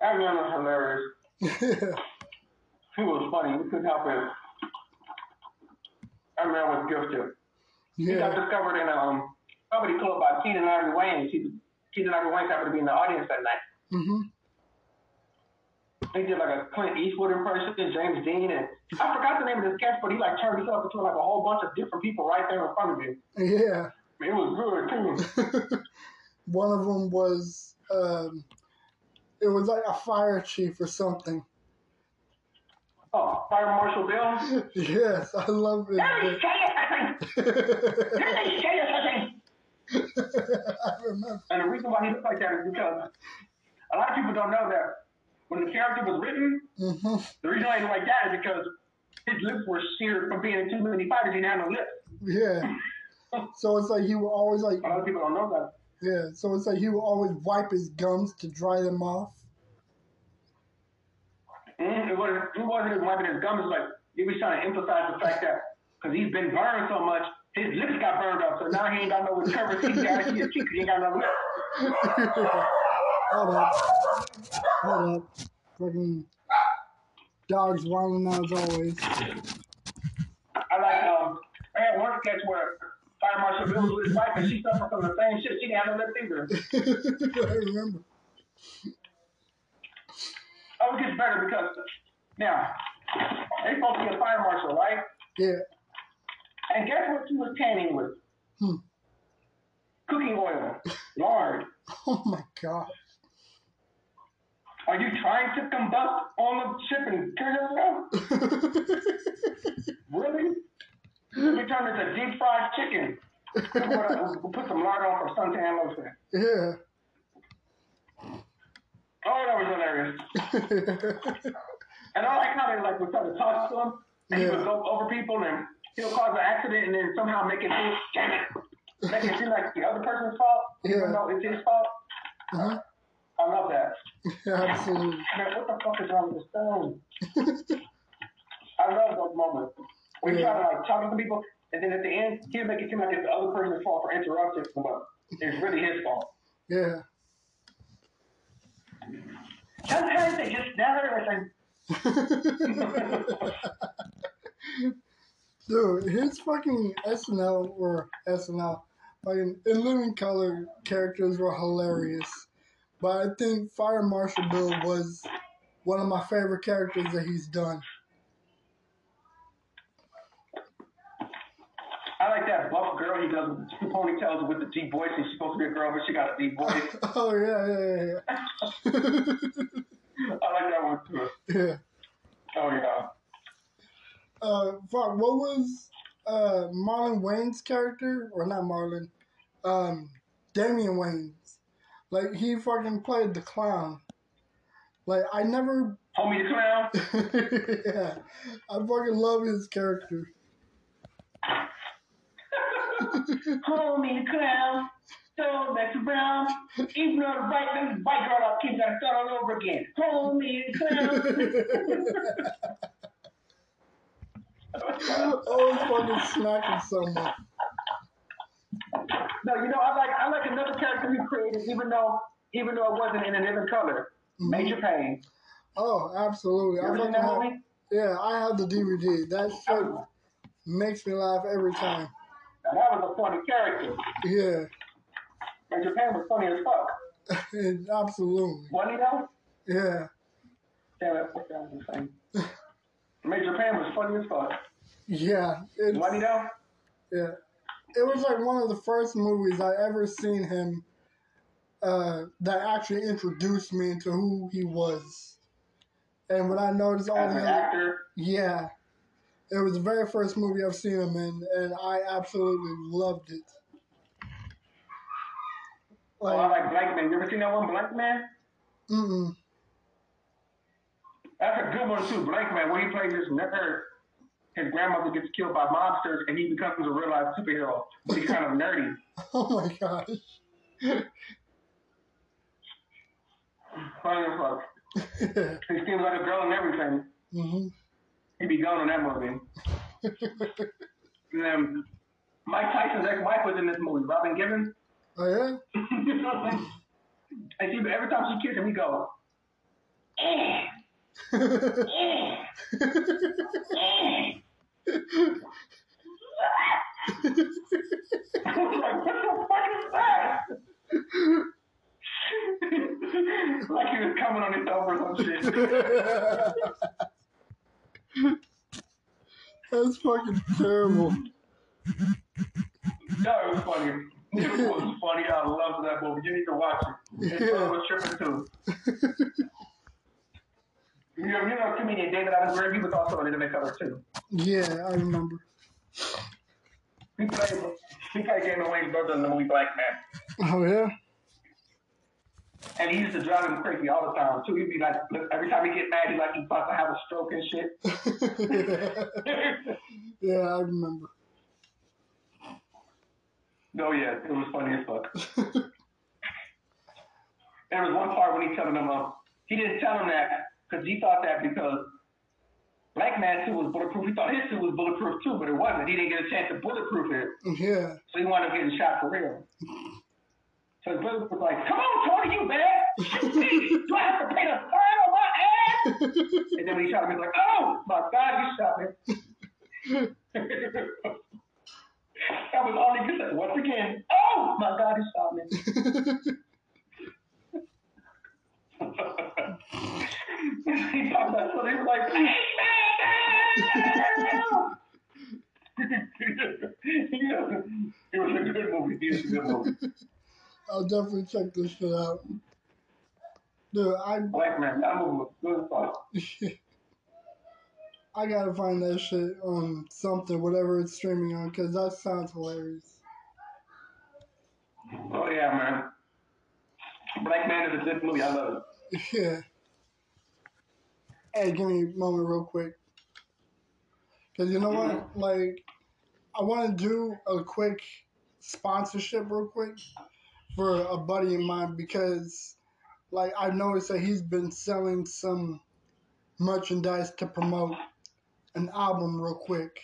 That man was hilarious. He was funny. We couldn't help it. That man was gifted. He got discovered in a um, comedy club by Keenen Ivory Wayans. He, Keenen Ivory Wayans happened to be in the audience that night. hmm He did like a Clint Eastwood impression, James Dean, and I forgot the name of this sketch, but he like turned himself into like a whole bunch of different people right there in front of him. Yeah. It was good too. One of them was, um, it was like a fire chief or something. Oh, Fire Marshal Bill. Yes, I love it. Let me tell you something. Let me tell you something. I remember. And the reason why he looked like that is because a lot of people don't know that when the character was written, hmm the reason why he looked like that is because his lips were seared from being in too many fighters. He didn't have no lips. Yeah. So it's like he would always like A lot of people don't know that. yeah. So it's like he would always wipe his gums to dry them off. Mm, it wasn't, it wasn't his wiping his gums. It was like he was trying to emphasize the fact that because he's been burned so much, his lips got burned up. So now he ain't got no recovery. He got his teeth. He ain't got no lips. Hold up. Hold up. Fucking dogs whining out as always. I like um. I had one sketch where Fire Marshal Bill was with his wife and she suffered from the same shit. She didn't have no lips either. I remember. Oh, it gets better because now they supposed to be a fire marshal, right? Yeah. And guess what she was tanning with? Hmm. Cooking oil, lard. Oh my god. Are you trying to combust on the ship and kill yourself? Really? We turned into deep fried chicken. We'll put some lard on for suntan lotion. yeah. Oh, that was hilarious. And I like how they like would try to talk to him, and he Yeah. would go over people, and he'll cause an accident, and then somehow make it seem, damn it, make it seem like the other person's fault, Yeah. even though it's his fault. uh-huh. I love that. Yeah, absolutely. Man, what the fuck is wrong with this phone? I love those moments. When you try to like talk to people, and then at the end, he'll make it seem like it's the other person's fault for interrupting, but it's really his fault. Yeah. Sometimes they just never listen. Dude, his fucking SNL or SNL, fucking in living color characters were hilarious. But I think Fire Marshal Bill was one of my favorite characters that he's done. I like that buff girl he does with the two ponytails with the deep voice, and she's supposed to be a girl, but she got a deep voice. Oh yeah, yeah, yeah. I like that one too. yeah. Oh yeah. Uh, fuck, what was uh Marlon Wayans' character or not Marlon? Um, Damon Wayans'. Like he fucking played the clown. Like I never Homie the clown. yeah, I fucking love his character. Homie the clown. So back around. Even though the right thing, white girl up, keep that start all over again. Homie the clown. Always fucking smacking so much. No, you know, I like I like another character he created, even though even though it wasn't in a different color. Mm-hmm. Major Payne. Oh, absolutely. You I ever seen that have, movie? yeah, I have the DVD. That shit makes me laugh every time. Now, that was a funny character. Yeah, Major Payne was funny as fuck. absolutely. Wasn't though? Yeah, Damn it, what was I saying? Major Payne was funny as fuck. yeah. It's, Wasn't he though? Yeah. It was like one of the first movies I ever seen him uh, that actually introduced me into who he was. And when I noticed all As the other, actor. yeah, it was the very first movie I've seen him in, and I absolutely loved it. Oh, I like Blankman. You ever seen that one, Blankman? mm That's a good one too, Blankman, where he plays this nerd. His grandmother gets killed by mobsters, and he becomes a real life superhero. But he's kind of nerdy. Oh my gosh. Funny as fuck. He seems like a girl and everything. hmm He'd be gone in that movie. and then Mike Tyson's ex-wife was in this movie, Robin Givens. Oh yeah? and she, every time she kissed him, he go, eh. I like, what the fuck is that? like he was coming on his over some shit. That's fucking terrible. No, it was funny. It was funny. I loved that movie. You need to watch it. His Yeah. tripping too. You know, you know comedian David Adams He was also in the color too. Yeah, I remember. He played, he played Damon Wayans' brother in the movie Blankman. Oh yeah. And he used to drive him crazy all the time too. He'd be like, every time he get mad, he like he's about to have a stroke and shit. yeah, I remember. no, yeah, it was funny as fuck. There was one part when he telling him, uh, he didn't tell him that because he thought that because Blankman suit was bulletproof. He thought his suit was bulletproof too, but it wasn't. He didn't get a chance to bulletproof it, yeah. so he wound up getting shot for real. So his brother was like, "Come on, Tony, you bad? Do I have to pay the fine on my ass?" And then when he shot him, he was like, "Oh my God, you shot me!" that was all he could say. Once again, "Oh my God, he shot me." he talked about so he was like, "Hey, man!" it was a good movie. It was a good movie. I'll definitely check this shit out. Dude, I Blankman, that movie was good as fuck. I gotta find that shit on something, whatever it's streaming on, because that sounds hilarious. Oh yeah, man. Blankman is a good movie. I love it. Yeah. Hey, give me a moment real quick. Because you know what? Like, I want to do a quick sponsorship real quick for a buddy of mine because, like, I've noticed that he's been selling some merchandise to promote an album real quick.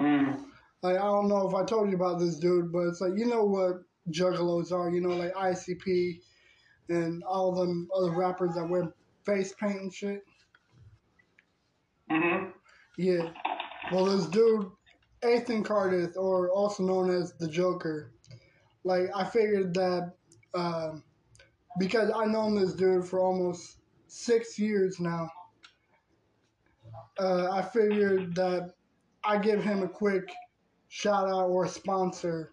Mm. Like, I don't know if I told you about this dude, but it's like, you know what juggalos are, you know, like ICP and all them other rappers that wear face paint and shit. Mm-hmm. Yeah. Well, this dude, Ethan Cardiff, or also known as the Jokerr, like, I figured that um, because I've known this dude for almost six years now, uh, I figured that I give him a quick shout out or a sponsor.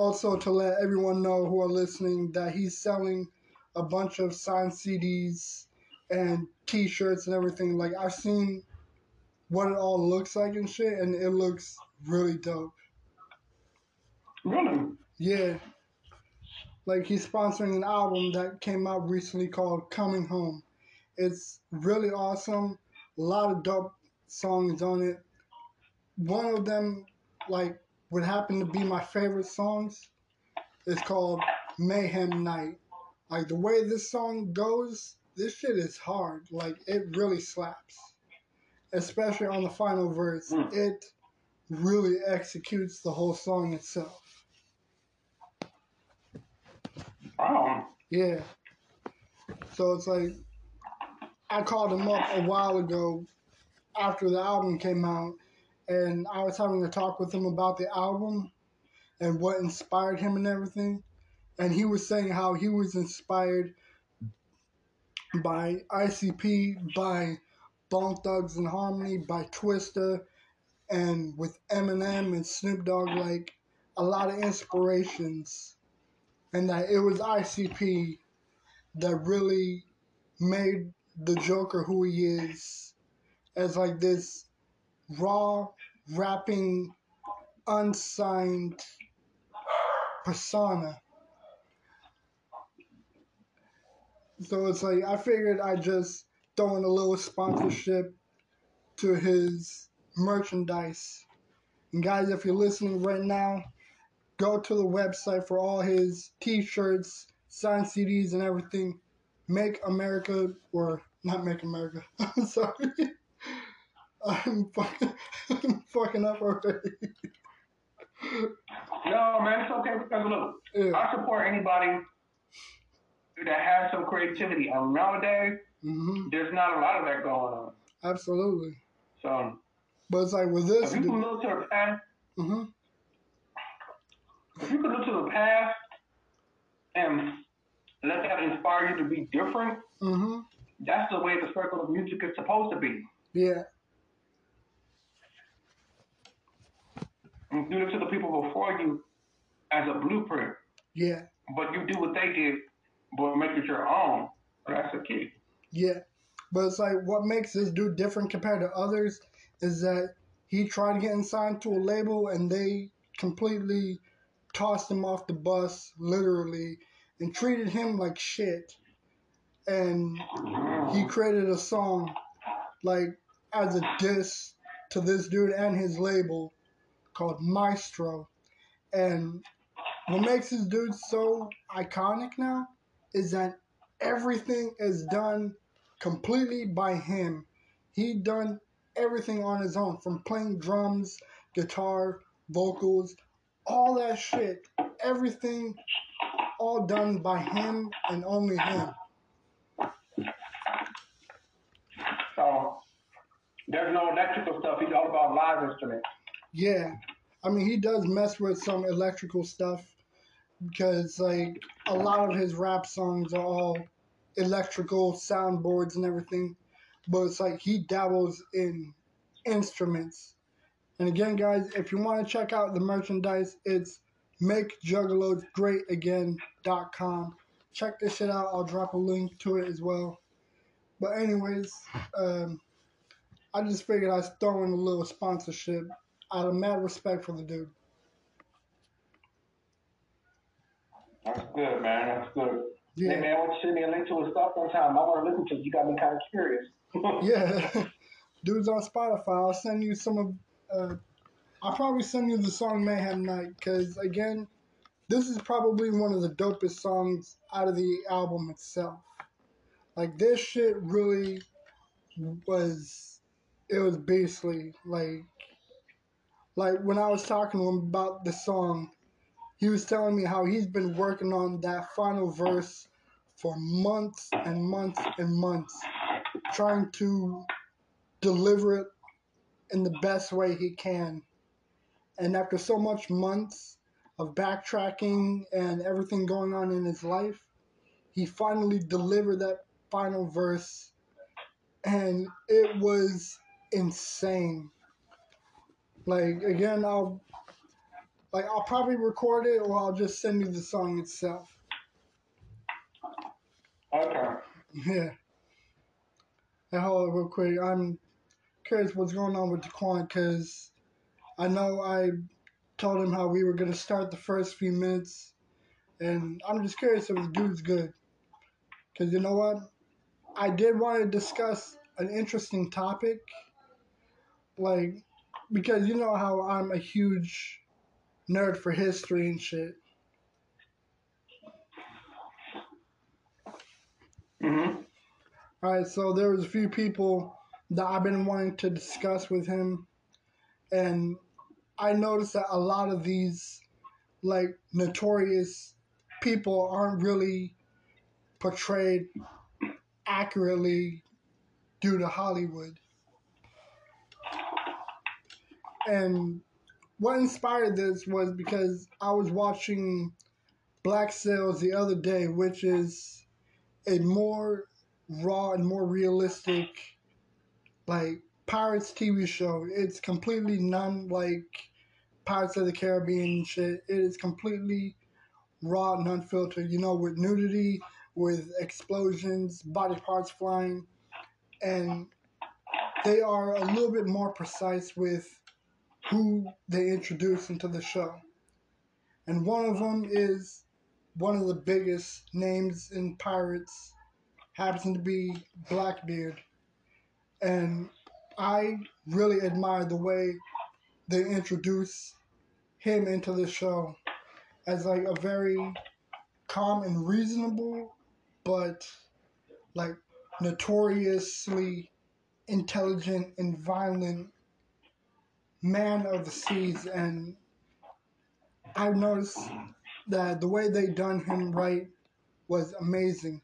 Also, to let everyone know who are listening that he's selling a bunch of signed CDs and T-shirts and everything. Like I've seen what it all looks like and shit, and it looks really dope. Really? Yeah, like he's sponsoring an album that came out recently called "Coming Home." It's really awesome. A lot of dope songs on it. One of them, like, would happen to be my favorite songs. It's called Mayhem Night. Like the way this song goes, this shit is hard. Like it really slaps. Especially on the final verse. Mm. It really executes the whole song itself. Wow. Yeah. So it's like I called him up a while ago after the album came out and I was having a talk with him about the album and what inspired him and everything. And he was saying how he was inspired by ICP, by Bone Thugs-n-Harmony, by Twista, and with Eminem and Snoop Dogg, like a lot of inspirations. And that it was ICP that really made the Jokerr who he is as like this raw rapping unsigned persona. So it's like I figured I just throw in a little sponsorship to his merchandise. And guys, if you're listening right now, go to the website for all his t-shirts, signed CDs and everything. Make America or not make America. I'm sorry. I'm fucking, I'm fucking up already. No, man, it's okay because look, Yeah. I support anybody that has some creativity. And nowadays, hmm there's not a lot of that going on. Absolutely. So But it's like with this, if you can look to the past, hmm if you can look to the past and let that inspire you to be different, hmm that's the way the circle of music is supposed to be. yeah, You look to the people before you as a blueprint, yeah, but you do what they did, but make it your own. That's the key. yeah. But it's like what makes this dude different compared to others is that he tried getting signed to a label and they completely tossed him off the bus, literally, and treated him like shit. And he mm-hmm. created a song like as a diss to this dude and his label called Maestro. And what makes this dude so iconic now is that everything is done completely by him. He done everything on his own, from playing drums, guitar, vocals, all that shit. Everything all done by him and only him. So there's no electrical stuff. He's all about live instruments. Yeah. I mean, he does mess with some electrical stuff because, like, a lot of his rap songs are all electrical soundboards and everything. But it's like he dabbles in instruments. And again, guys, if you want to check out the merchandise, it's makejuggalosgreatagain.com. Check this shit out. I'll drop a link to it as well. But, anyways, um, I just figured I'd throw in a little sponsorship out of mad respect for the dude. That's good, man. That's good. Yeah. Hey, man, why you send me a link to his stuff sometime? I want to listen to it. You got me kind of curious. Yeah, dude's on Spotify. I'll send you some of. Uh, I'll probably send you the song Mayhem Night because again, this is probably one of the dopest songs out of the album itself. Like this shit really was. It was basically like, like when I was talking to him about the song, he was telling me how he's been working on that final verse for months and months and months trying to deliver it in the best way he can. And after so much months of backtracking and everything going on in his life, he finally delivered that final verse and it was insane. Like again, I'll like I'll probably record it or I'll just send you the song itself. Okay. Yeah. Hey, hold on real quick. I'm curious what's going on with Diquan because I know I told him how we were going to start the first few minutes, and I'm just curious if the dude's good. Because you know what? I did want to discuss an interesting topic. Like, because you know how I'm a huge nerd for history and shit. Mm-hmm. All right, so there was a few people that I've been wanting to discuss with him, and I noticed that a lot of these like notorious people aren't really portrayed accurately due to Hollywood. And what inspired this was because I was watching Black Sails the other day, which is a more raw and more realistic like Pirates TV show. It's completely non like Pirates of the Caribbean shit. It is completely raw and unfiltered, you know, with nudity, with explosions, body parts flying, and they are a little bit more precise with who they introduce into the show. And one of them is one of the biggest names in Pirates, happens to be Blackbeard. And I really admire the way they introduce him into the show as like a very calm and reasonable, but like notoriously intelligent and violent man of the seas. And I've noticed that the way they done him right was amazing.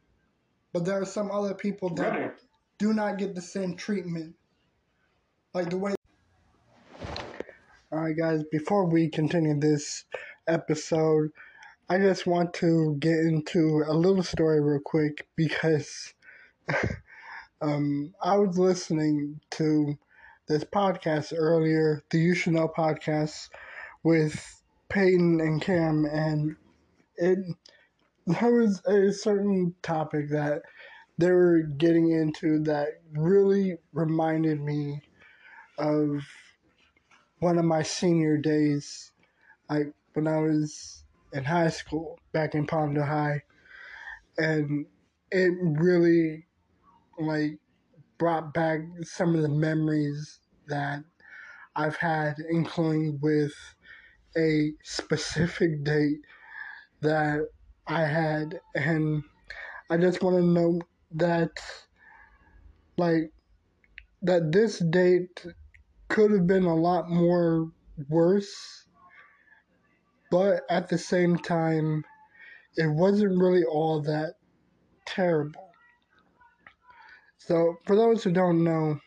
But there are some other people that Really? do not get the same treatment. Like the way. Alright, guys, before we continue this episode, I just want to get into a little story real quick because um, I was listening to this podcast earlier, the You Should Know podcast, with Peyton and Cam, and it there was a certain topic that they were getting into that really reminded me of one of my senior days, like when I was in high school back in Palmdale High, and it really like brought back some of the memories that I've had, including with a specific date that I had, and I just want to know that, like, that this date could have been a lot more worse, but at the same time, it wasn't really all that terrible. So, for those who don't know,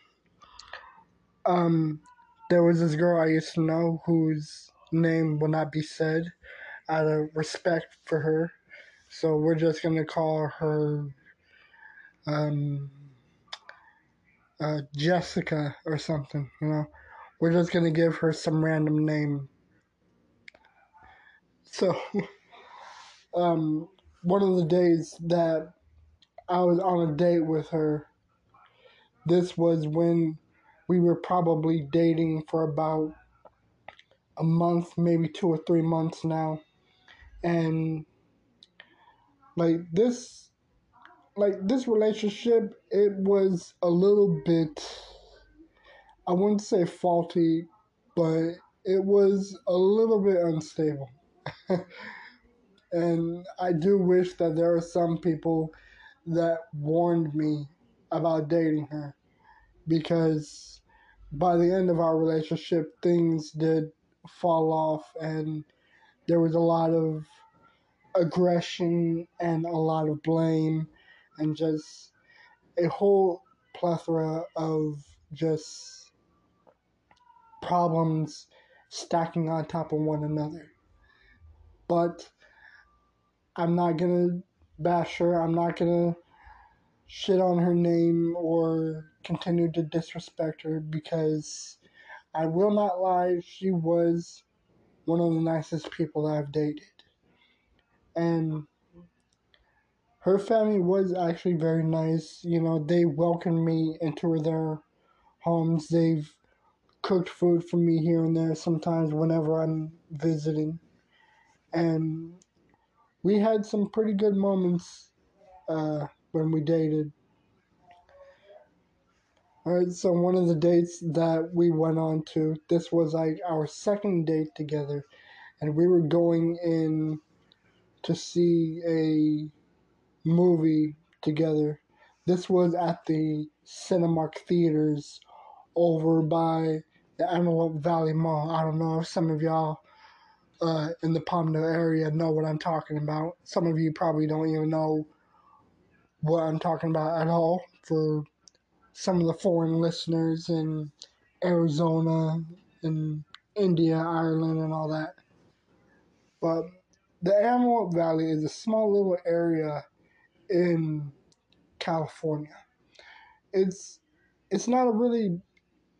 um, there was this girl I used to know whose name will not be said out of respect for her. So, we're just going to call her um, uh, Jessica or something, you know. We're just going to give her some random name. So, um, one of the days that I was on a date with her, this was when we were probably dating for about a month, maybe two or three months now. And like this like this relationship it was a little bit I wouldn't say faulty, but it was a little bit unstable. and I do wish that there are some people that warned me about dating her because by the end of our relationship, things did fall off, and there was a lot of aggression and a lot of blame, and just a whole plethora of just problems stacking on top of one another. But I'm not gonna bash her, I'm not gonna shit on her name or continue to disrespect her because I will not lie, she was one of the nicest people I've dated. And her family was actually very nice. You know, they welcomed me into their homes. They've cooked food for me here and there sometimes whenever I'm visiting. And we had some pretty good moments uh, when we dated. Alright, so one of the dates that we went on to, this was like our second date together, and we were going in to see a movie together. This was at the Cinemark Theaters over by the Antelope Valley Mall. I don't know if some of y'all uh, in the Palmdale area know what I'm talking about. Some of you probably don't even know what I'm talking about at all for some of the foreign listeners in Arizona and India, Ireland, and all that. But the Antelope Valley is a small little area in California. It's it's not a really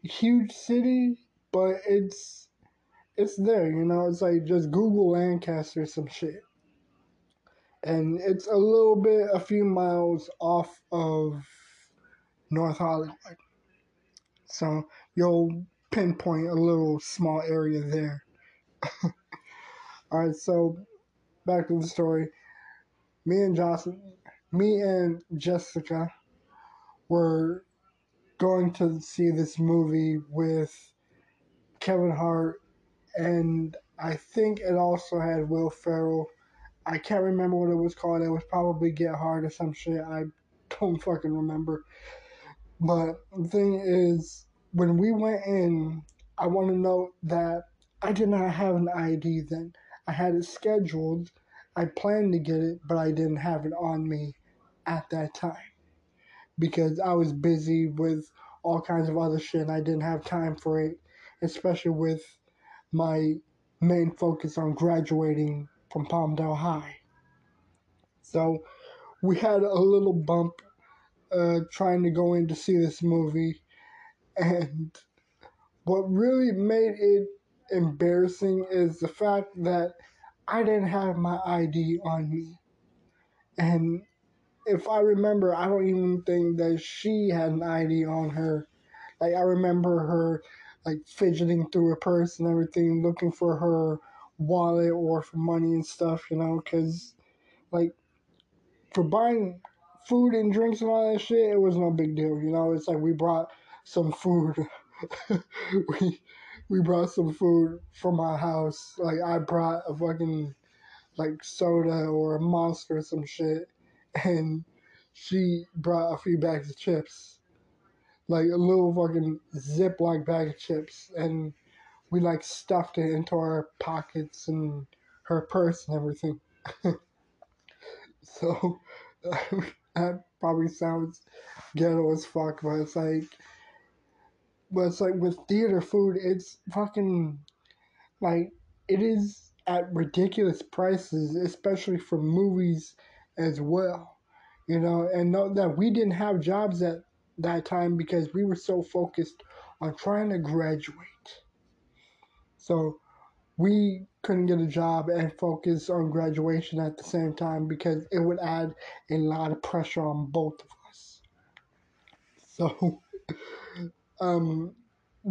huge city, but it's it's there, you know. It's like just Google Lancaster some shit. And it's a little bit a few miles off of North Hollywood. So you'll pinpoint a little small area there. Alright, so back to the story. Me and Josh me and Jessica were going to see this movie with Kevin Hart and I think it also had Will Ferrell. I can't remember what it was called. It was probably Get Hard or some shit. I don't fucking remember. But the thing is, when we went in, I want to note that I did not have an ID then. I had it scheduled. I planned to get it, but I didn't have it on me at that time because I was busy with all kinds of other shit and I didn't have time for it, especially with my main focus on graduating from Palmdale High. So we had a little bump uh, trying to go in to see this movie, and what really made it embarrassing is the fact that I didn't have my ID on me. And if I remember, I don't even think that she had an ID on her. Like, I remember her, like, fidgeting through her purse and everything, looking for her wallet or for money and stuff, you know, because, like, for buying food and drinks and all that shit, it was no big deal, you know. It's like we brought some food. we we brought some food from my house. Like I brought a fucking like soda or a monster or some shit, and she brought a few bags of chips, like a little fucking ziploc bag of chips, and we like stuffed it into our pockets and her purse and everything. so that probably sounds ghetto as fuck, but it's like but it's like with theater food, it's fucking like it is at ridiculous prices, especially for movies as well. You know, and note that we didn't have jobs at that time because we were so focused on trying to graduate. So we couldn't get a job and focus on graduation at the same time because it would add a lot of pressure on both of us. So um,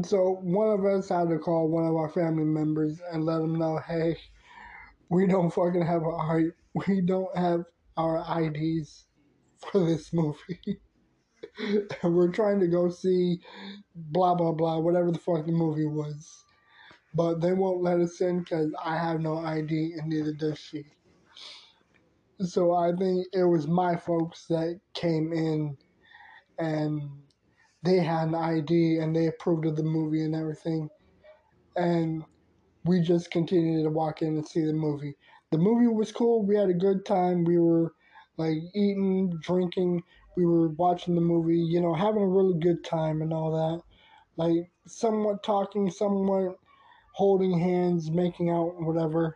so one of us had to call one of our family members and let them know, hey, we don't fucking have our we don't have our IDs for this movie. and we're trying to go see blah blah blah, whatever the fuck the movie was. But they won't let us in because I have no ID and neither does she. So I think it was my folks that came in and they had an ID and they approved of the movie and everything. And we just continued to walk in and see the movie. The movie was cool. We had a good time. We were like eating, drinking. We were watching the movie, you know, having a really good time and all that. Like somewhat talking, somewhat holding hands, making out, whatever.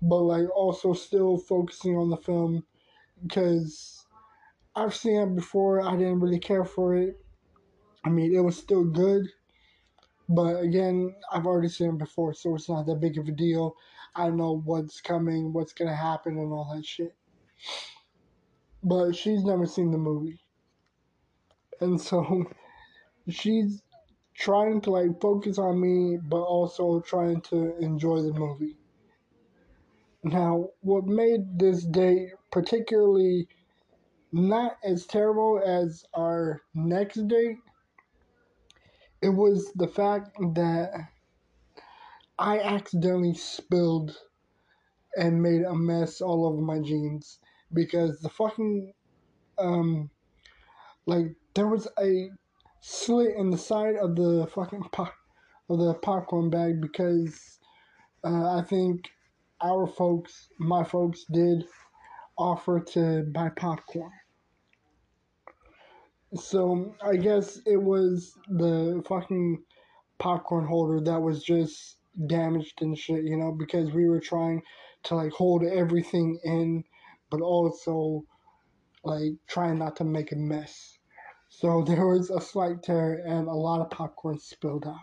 But like also still focusing on the film because I've seen it before. I didn't really care for it. I mean, it was still good, but again, I've already seen it before, so it's not that big of a deal. I know what's coming, what's gonna happen, and all that shit. But she's never seen the movie, and so she's trying to like focus on me, but also trying to enjoy the movie. Now, what made this date particularly not as terrible as our next date. It was the fact that I accidentally spilled and made a mess all over my jeans because the fucking um like there was a slit in the side of the fucking pop of the popcorn bag because uh, I think our folks, my folks, did offer to buy popcorn. So I guess it was the fucking popcorn holder that was just damaged and shit, you know, because we were trying to like hold everything in, but also like trying not to make a mess. So there was a slight tear and a lot of popcorn spilled out.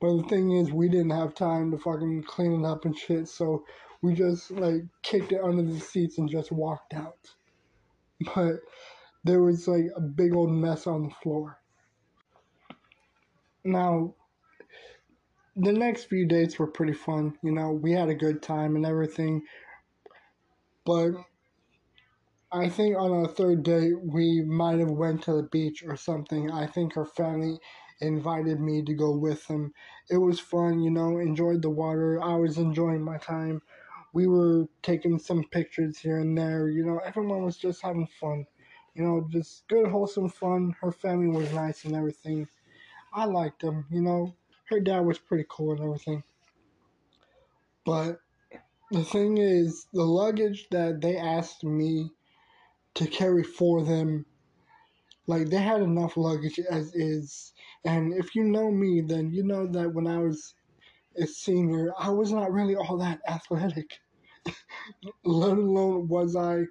But the thing is, we didn't have time to fucking clean it up and shit, so we just like kicked it under the seats and just walked out. But there was like a big old mess on the floor. Now, the next few dates were pretty fun. You know, we had a good time and everything. But I think on our third date we might have went to the beach or something. I think her family invited me to go with them. It was fun, you know, enjoyed the water. I was enjoying my time we were taking some pictures here and there. You know, everyone was just having fun. You know, just good, wholesome fun. Her family was nice and everything. I liked them. You know, her dad was pretty cool and everything. But the thing is, the luggage that they asked me to carry for them, like they had enough luggage as is. And if you know me, then you know that when I was a senior, I was not really all that athletic. Let alone was I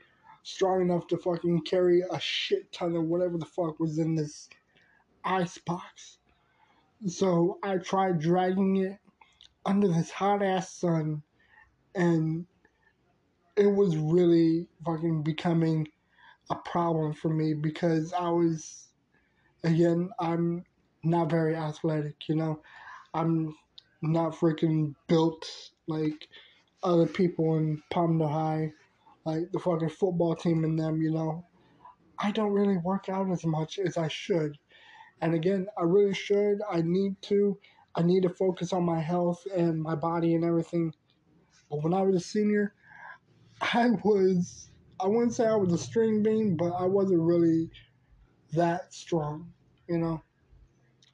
strong enough to fucking carry a shit ton of whatever the fuck was in this ice box. So I tried dragging it under this hot ass sun, and it was really fucking becoming a problem for me because I was, again, I'm not very athletic, you know. I'm not freaking built like other people in Palmdale High, like the fucking football team and them, you know. I don't really work out as much as I should. And again, I really should. I need to. I need to focus on my health and my body and everything. But when I was a senior, I was, I wouldn't say I was a string bean, but I wasn't really that strong, you know?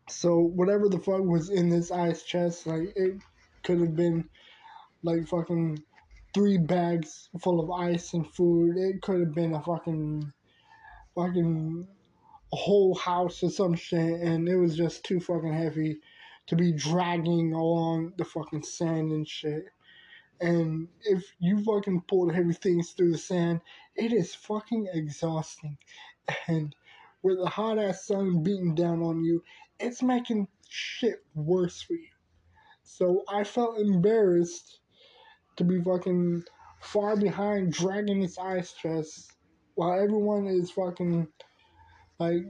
So whatever the fuck was in this ice chest, like it could have been like fucking three bags full of ice and food. It could have been a fucking fucking whole house or some shit, and it was just too fucking heavy to be dragging along the fucking sand and shit. And if you fucking pull heavy things through the sand, it is fucking exhausting. And with the hot ass sun beating down on you, it's making shit worse for you. So I felt embarrassed to be fucking far behind dragging this ice chest while everyone is fucking like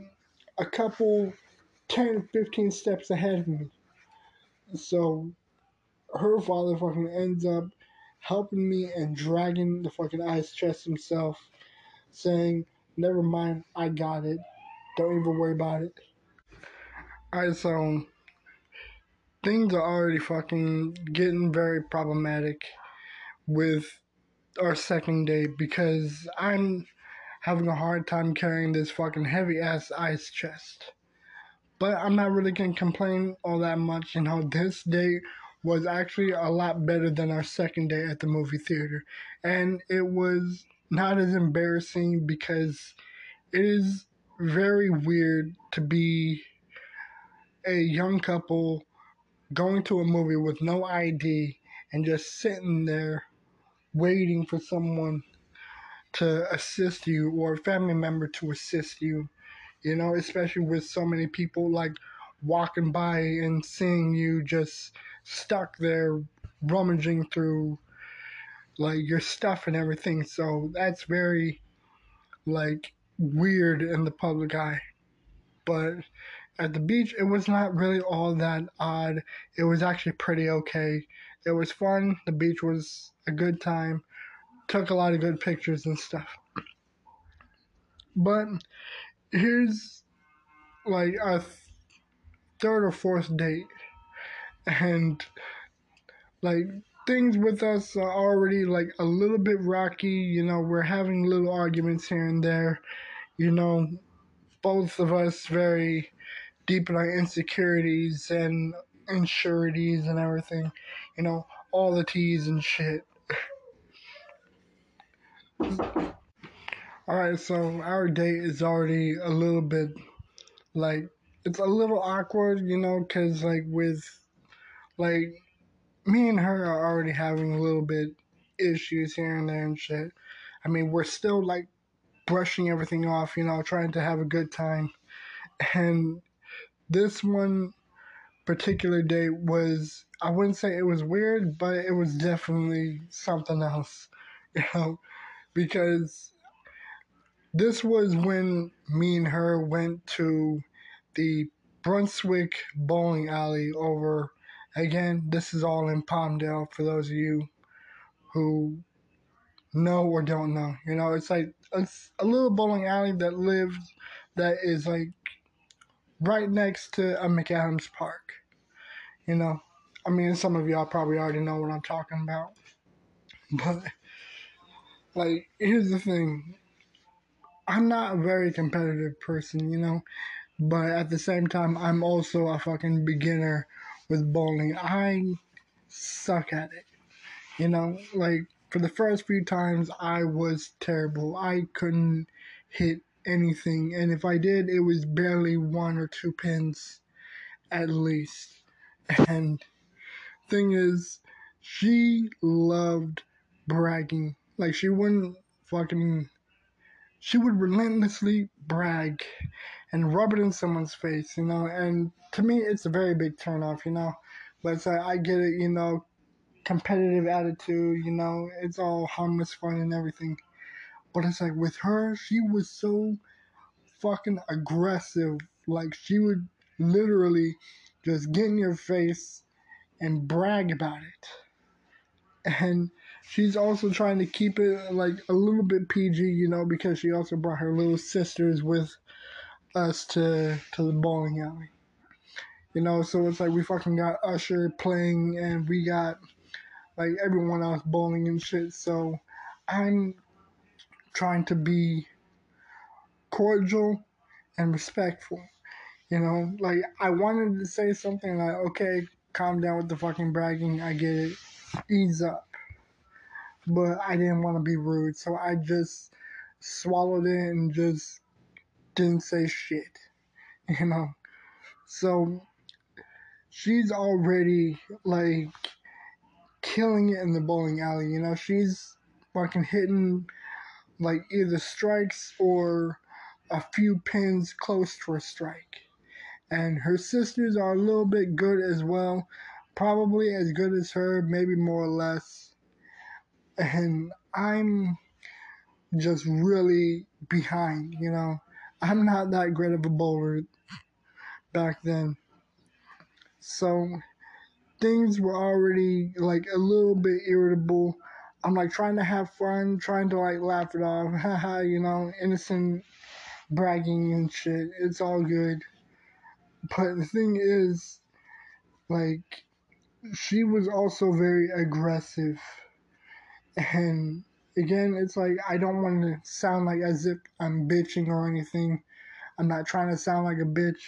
a couple 10 15 steps ahead of me. So her father fucking ends up helping me and dragging the fucking ice chest himself, saying, Never mind, I got it. Don't even worry about it. Alright, so things are already fucking getting very problematic with our second day because I'm having a hard time carrying this fucking heavy ass ice chest. But I'm not really gonna complain all that much. You know, this day was actually a lot better than our second day at the movie theater. And it was not as embarrassing because it is very weird to be a young couple going to a movie with no ID and just sitting there waiting for someone to assist you or a family member to assist you, you know, especially with so many people like walking by and seeing you just stuck there rummaging through like your stuff and everything. So that's very like weird in the public eye. But at the beach, it was not really all that odd. It was actually pretty okay. It was fun. The beach was a good time. Took a lot of good pictures and stuff. But here's like a third or fourth date. And like things with us are already like a little bit rocky. You know, we're having little arguments here and there. You know, both of us very deep in our insecurities and insurities and everything. You know, all the T's and shit. Alright, so our date is already a little bit like it's a little awkward, you know, because like with like me and her are already having a little bit issues here and there and shit. I mean, we're still like brushing everything off, you know, trying to have a good time. And this one particular date was I wouldn't say it was weird, but it was definitely something else, you know, because this was when me and her went to the Brunswick bowling alley over again, this is all in Palmdale for those of you who know or don't know. You know, it's like it's a little bowling alley that lives that is like right next to a McAdams Park. You know, I mean, some of y'all probably already know what I'm talking about. But, like, here's the thing I'm not a very competitive person, you know, but at the same time, I'm also a fucking beginner with bowling. I suck at it. You know, like for the first few times, I was terrible. I couldn't hit anything, and if I did, it was barely one or two pins at least. And thing is, she loved bragging. Like she wouldn't fucking she would relentlessly brag and rub it in someone's face, you know. And to me, it's a very big turnoff, you know. But like, I get it, you know, competitive attitude, you know, it's all harmless fun and everything. But it's like with her, she was so fucking aggressive. Like she would literally just get in your face and brag about it. And she's also trying to keep it like a little bit PG, you know, because she also brought her little sisters with us to to the bowling alley. You know, so it's like we fucking got Usher playing and we got like everyone else bowling and shit. So I'm trying to be cordial and respectful. You know, like I wanted to say something like, okay, calm down with the fucking bragging. I get it. Ease up. But I didn't want to be rude, so I just swallowed it and just didn't say shit. You know? So she's already like killing it in the bowling alley, you know? She's fucking hitting like either strikes or a few pins close to a strike. And her sisters are a little bit good as well. Probably as good as her, maybe more or less. And I'm just really behind, you know. I'm not that great of a bowler back then. So things were already like a little bit irritable. I'm like trying to have fun, trying to like laugh it off. Haha, you know, innocent bragging and shit. It's all good. But the thing is, like, she was also very aggressive. And again, it's like I don't want to sound like as if I'm bitching or anything. I'm not trying to sound like a bitch,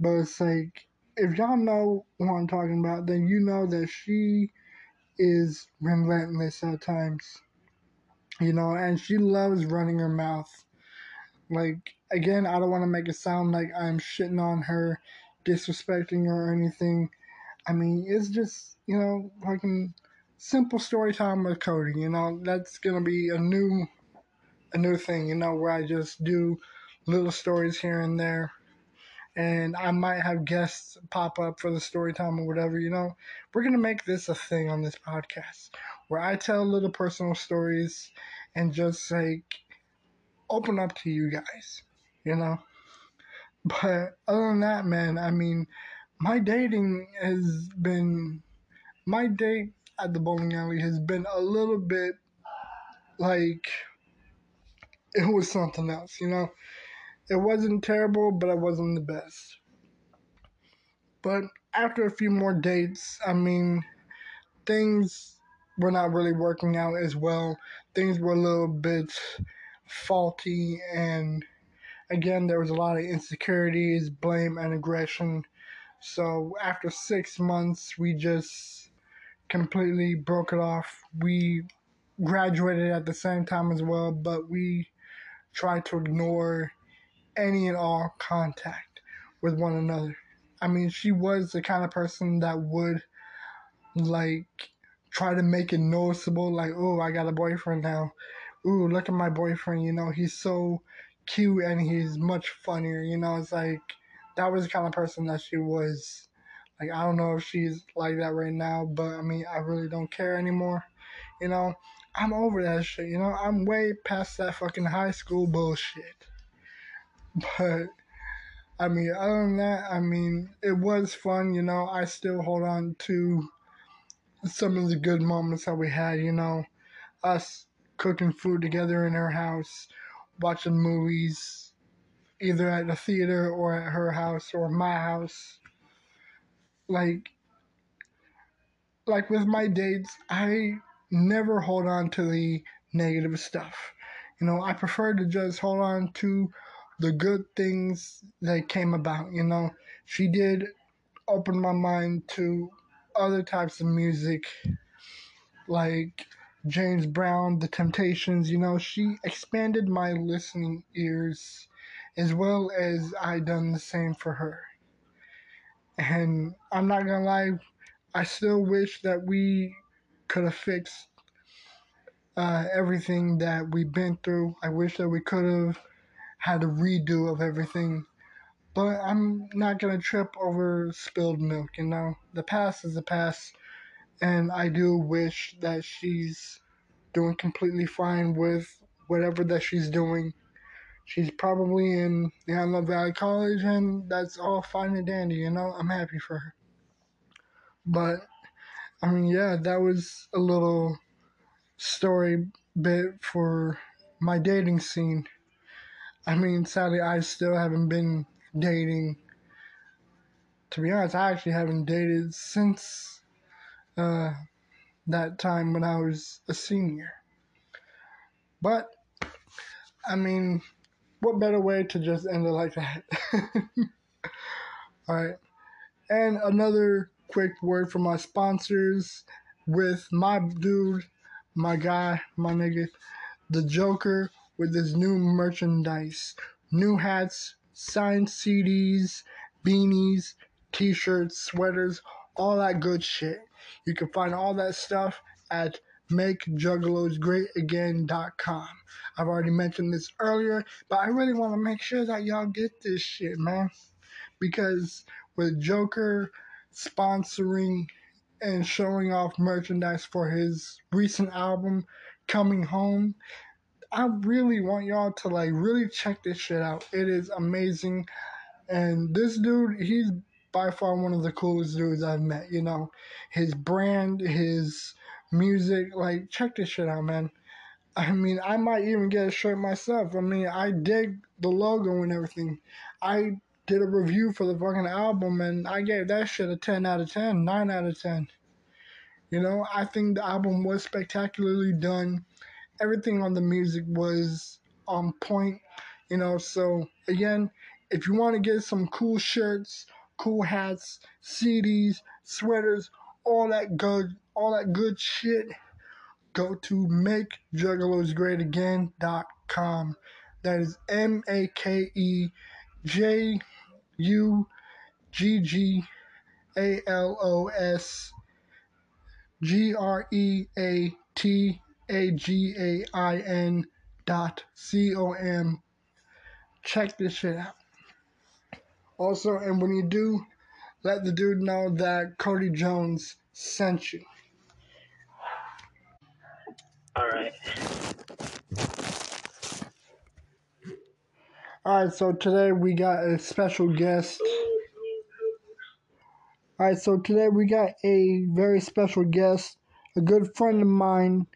but it's like if y'all know what I'm talking about, then you know that she is relentless at times. You know, and she loves running her mouth. Like again, I don't want to make it sound like I'm shitting on her, disrespecting her or anything. I mean, it's just, you know, fucking simple story time with Cody. You know, that's gonna be a new, a new thing. You know, where I just do little stories here and there, and I might have guests pop up for the story time or whatever. You know, we're gonna make this a thing on this podcast where I tell little personal stories and just like open up to you guys. You know. But other than that, man, I mean, my dating has been my date at the bowling alley has been a little bit like it was something else, you know. It wasn't terrible, but it wasn't the best. But after a few more dates, I mean, things were not really working out as well. Things were a little bit faulty, and again, there was a lot of insecurities, blame, and aggression. So after six months, we just completely broke it off. We graduated at the same time as well, but we tried to ignore any and all contact with one another. I mean, she was the kind of person that would like try to make it noticeable, like, oh, I got a boyfriend now. Ooh, look at my boyfriend, you know, he's so cute and he's much funnier, you know, it's like that was the kind of person that she was. Like, I don't know if she's like that right now, but I mean, I really don't care anymore. You know, I'm over that shit. You know, I'm way past that fucking high school bullshit. But, I mean, other than that, I mean, it was fun. You know, I still hold on to some of the good moments that we had. You know, us cooking food together in her house, watching movies, either at the theater or at her house or my house like like with my dates, I never hold on to the negative stuff. You know, I prefer to just hold on to the good things that came about. You know, she did open my mind to other types of music like James Brown, The Temptations, you know, she expanded my listening ears as well as I done the same for her. And I'm not gonna lie, I still wish that we could have fixed uh, everything that we've been through. I wish that we could have had a redo of everything. But I'm not gonna trip over spilled milk, you know. The past is the past, and I do wish that she's doing completely fine with whatever that she's doing. She's probably in the Antelope Valley College, and that's all fine and dandy, you know. I'm happy for her. But I mean, yeah, that was a little story bit for my dating scene. I mean, sadly, I still haven't been dating. To be honest, I actually haven't dated since uh, that time when I was a senior. But, I mean, what better way to just end it like that? Alright. And another quick word from my sponsors with my dude, my guy, my nigga, the Jokerr with his new merchandise. New hats, signed CDs, beanies, t shirts, sweaters, all that good shit. You can find all that stuff at MakeJuggalosGreatAgain.com. I've already mentioned this earlier, but I really want to make sure that y'all get this shit, man. Because with Jokerr sponsoring and showing off merchandise for his recent album, Coming Home, I really want y'all to like really check this shit out. It is amazing. And this dude, he's by far one of the coolest dudes I've met, you know. His brand, his music, like check this shit out, man. I mean, I might even get a shirt myself. I mean, I dig the logo and everything. I did a review for the fucking album and I gave that shit a 10 out of 10, 9 out of 10. You know, I think the album was spectacularly done. Everything on the music was on point, you know. So, again, if you want to get some cool shirts, cool hats, CDs, sweaters, all that good, all that good shit, go to makejuggalosgreatagain.com. That is M A K E J U G G A L O S G R E A T A G A I N dot C O M. Check this shit out. Also, and when you do, let the dude know that Cody Jones sent you. All right. All right, so today we got a special guest. All right, so today we got a very special guest, a good friend of mine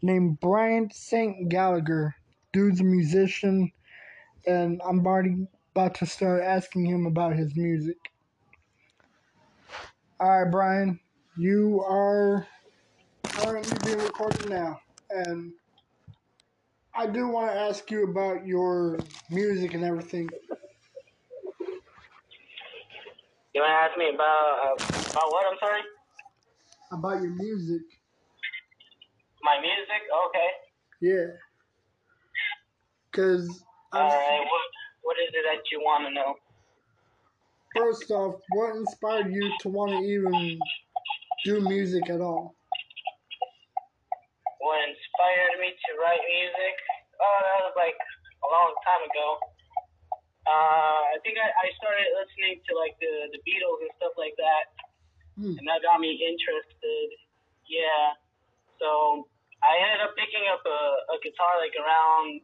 named Bryan St. Gallagher. Dude's a musician, and I'm already about to start asking him about his music. All right, Bryan, you are currently being recorded now, and I do want to ask you about your music and everything. You want to ask me about uh, about what? I'm sorry. About your music. My music. Okay. Yeah. Because, I'm. All right. What What is it that you want to know? first off, what inspired you to want to even do music at all? What inspired me to write music? Oh, that was like a long time ago. Uh, I think I, I started listening to like the the Beatles and stuff like that, Hmm. and that got me interested. Yeah. So I ended up picking up a, a guitar like around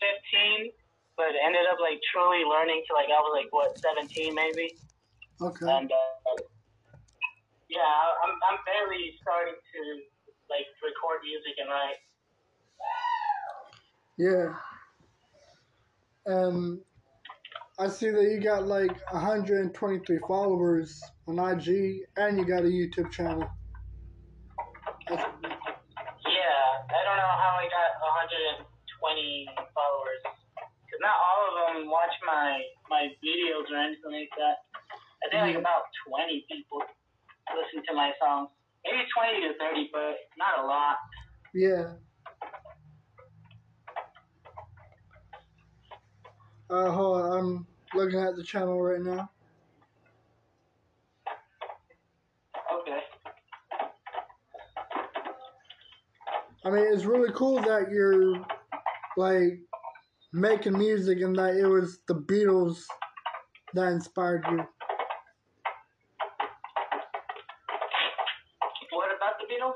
15, but ended up like truly learning to like I was like what 17 maybe. Okay. and uh, yeah, I'm I'm barely starting to like record music and write. Yeah. Um, I see that you got like 123 followers on IG and you got a YouTube channel. That's, Yeah, I don't know how I got 120 followers, cause not all of them watch my my videos or anything like that. I think like about 20 people listen to my songs. Maybe 20 to 30, but not a lot. Yeah. Uh, hold on, I'm looking at the channel right now. Okay. I mean, it's really cool that you're like making music and that it was the Beatles that inspired you. What about the Beatles?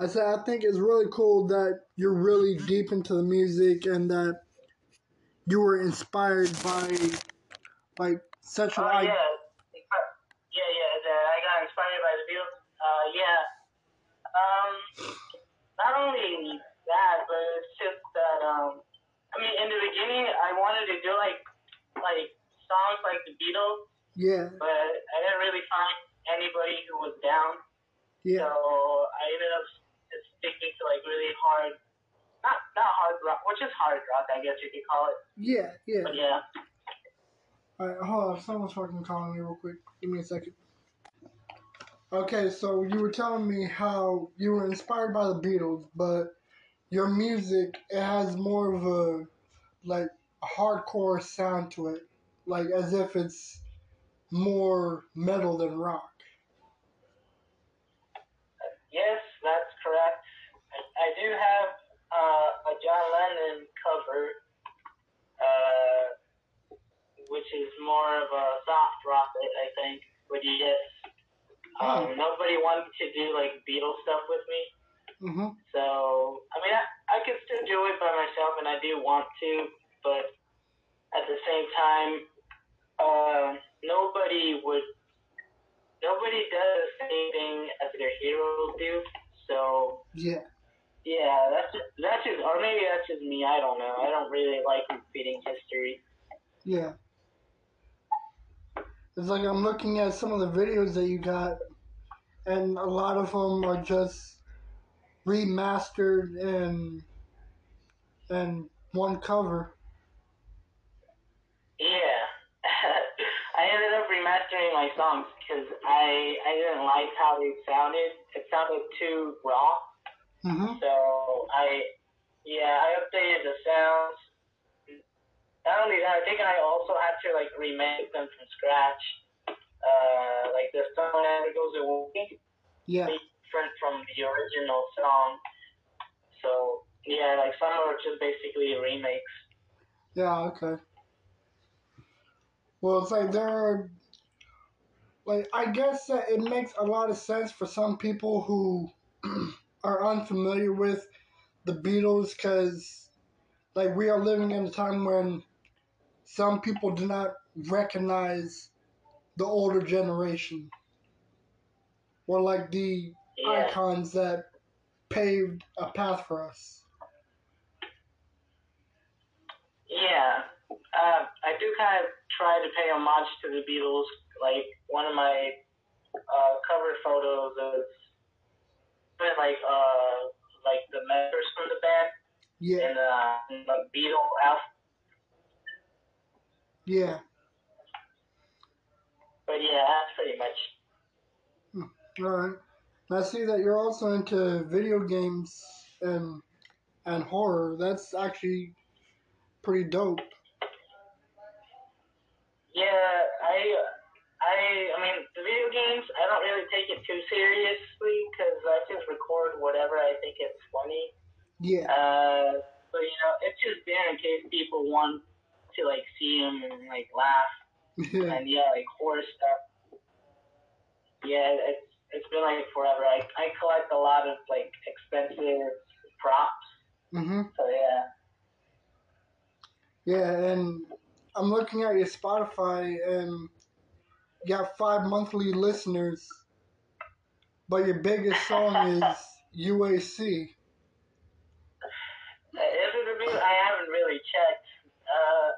I said I think it's really cool that you're really deep into the music and that you were inspired by like such an Oh, I- yeah. Yeah, yeah, that I got inspired by the Beatles. Uh, yeah. Um, not only that, but it's just that, um, I mean, in the beginning, I wanted to do like, like songs like the Beatles, yeah, but I didn't really find anybody who was down. yeah, So I ended up sticking to like really hard, not not hard rock, which is hard rock, I guess you could call it. yeah, yeah. But yeah. Alright, hold on. Someone's fucking calling me real quick. Give me a second. Okay, so you were telling me how you were inspired by the Beatles, but your music it has more of a like a hardcore sound to it, like as if it's more metal than rock. Yes, do have uh, a John Lennon cover, uh, which is more of a soft rock, I, think. But yes, um, nobody wanted to do like Beatles stuff with me. Mhm. So, I mean, I, I can still do it by myself, and I do want to, but at the same time, uh, nobody would, nobody does the same thing as their heroes do. So, Yeah. Yeah, that's just, that's just, or maybe that's just me. I don't know. I don't really like repeating history. Yeah. It's like I'm looking at some of the videos that you got, and a lot of them are just remastered and and one cover. Yeah, I ended up remastering my songs because I I didn't like how they sounded. It sounded too raw. Hmm So I, yeah, I updated the sounds. Not only that, I think I also had to like remake them from scratch. Uh, like the song Never Goes Away, Yeah. different from the original song. So yeah, like some are just basically remakes. Yeah. Okay. Well, it's like there are, like I guess that it makes a lot of sense for some people who are unfamiliar with the Beatles because, like, we are living in a time when some people do not recognize the older generation or like the Yeah, icons that paved a path for us. yeah. Uh, I do kind of try to pay homage to the Beatles. Like one of my uh, cover photos is like uh like the members from the band Yeah, And uh the Beatle yeah. But yeah, that's pretty much. All right. I see that you're also into video games and and horror. That's actually pretty dope. Yeah, I, I, I mean, the video games, I don't really take it too seriously because I just record whatever I think it's funny. Yeah, Uh, but you know, it's just there in case people want to like see them and like laugh and yeah, like horror stuff. Yeah, it's it's been like forever. I I collect a lot of like expensive props. mhm, So yeah. yeah. And I'm looking at your Spotify, and you have five monthly listeners, but your biggest song is UAC. If it would be, I haven't really checked. Uh,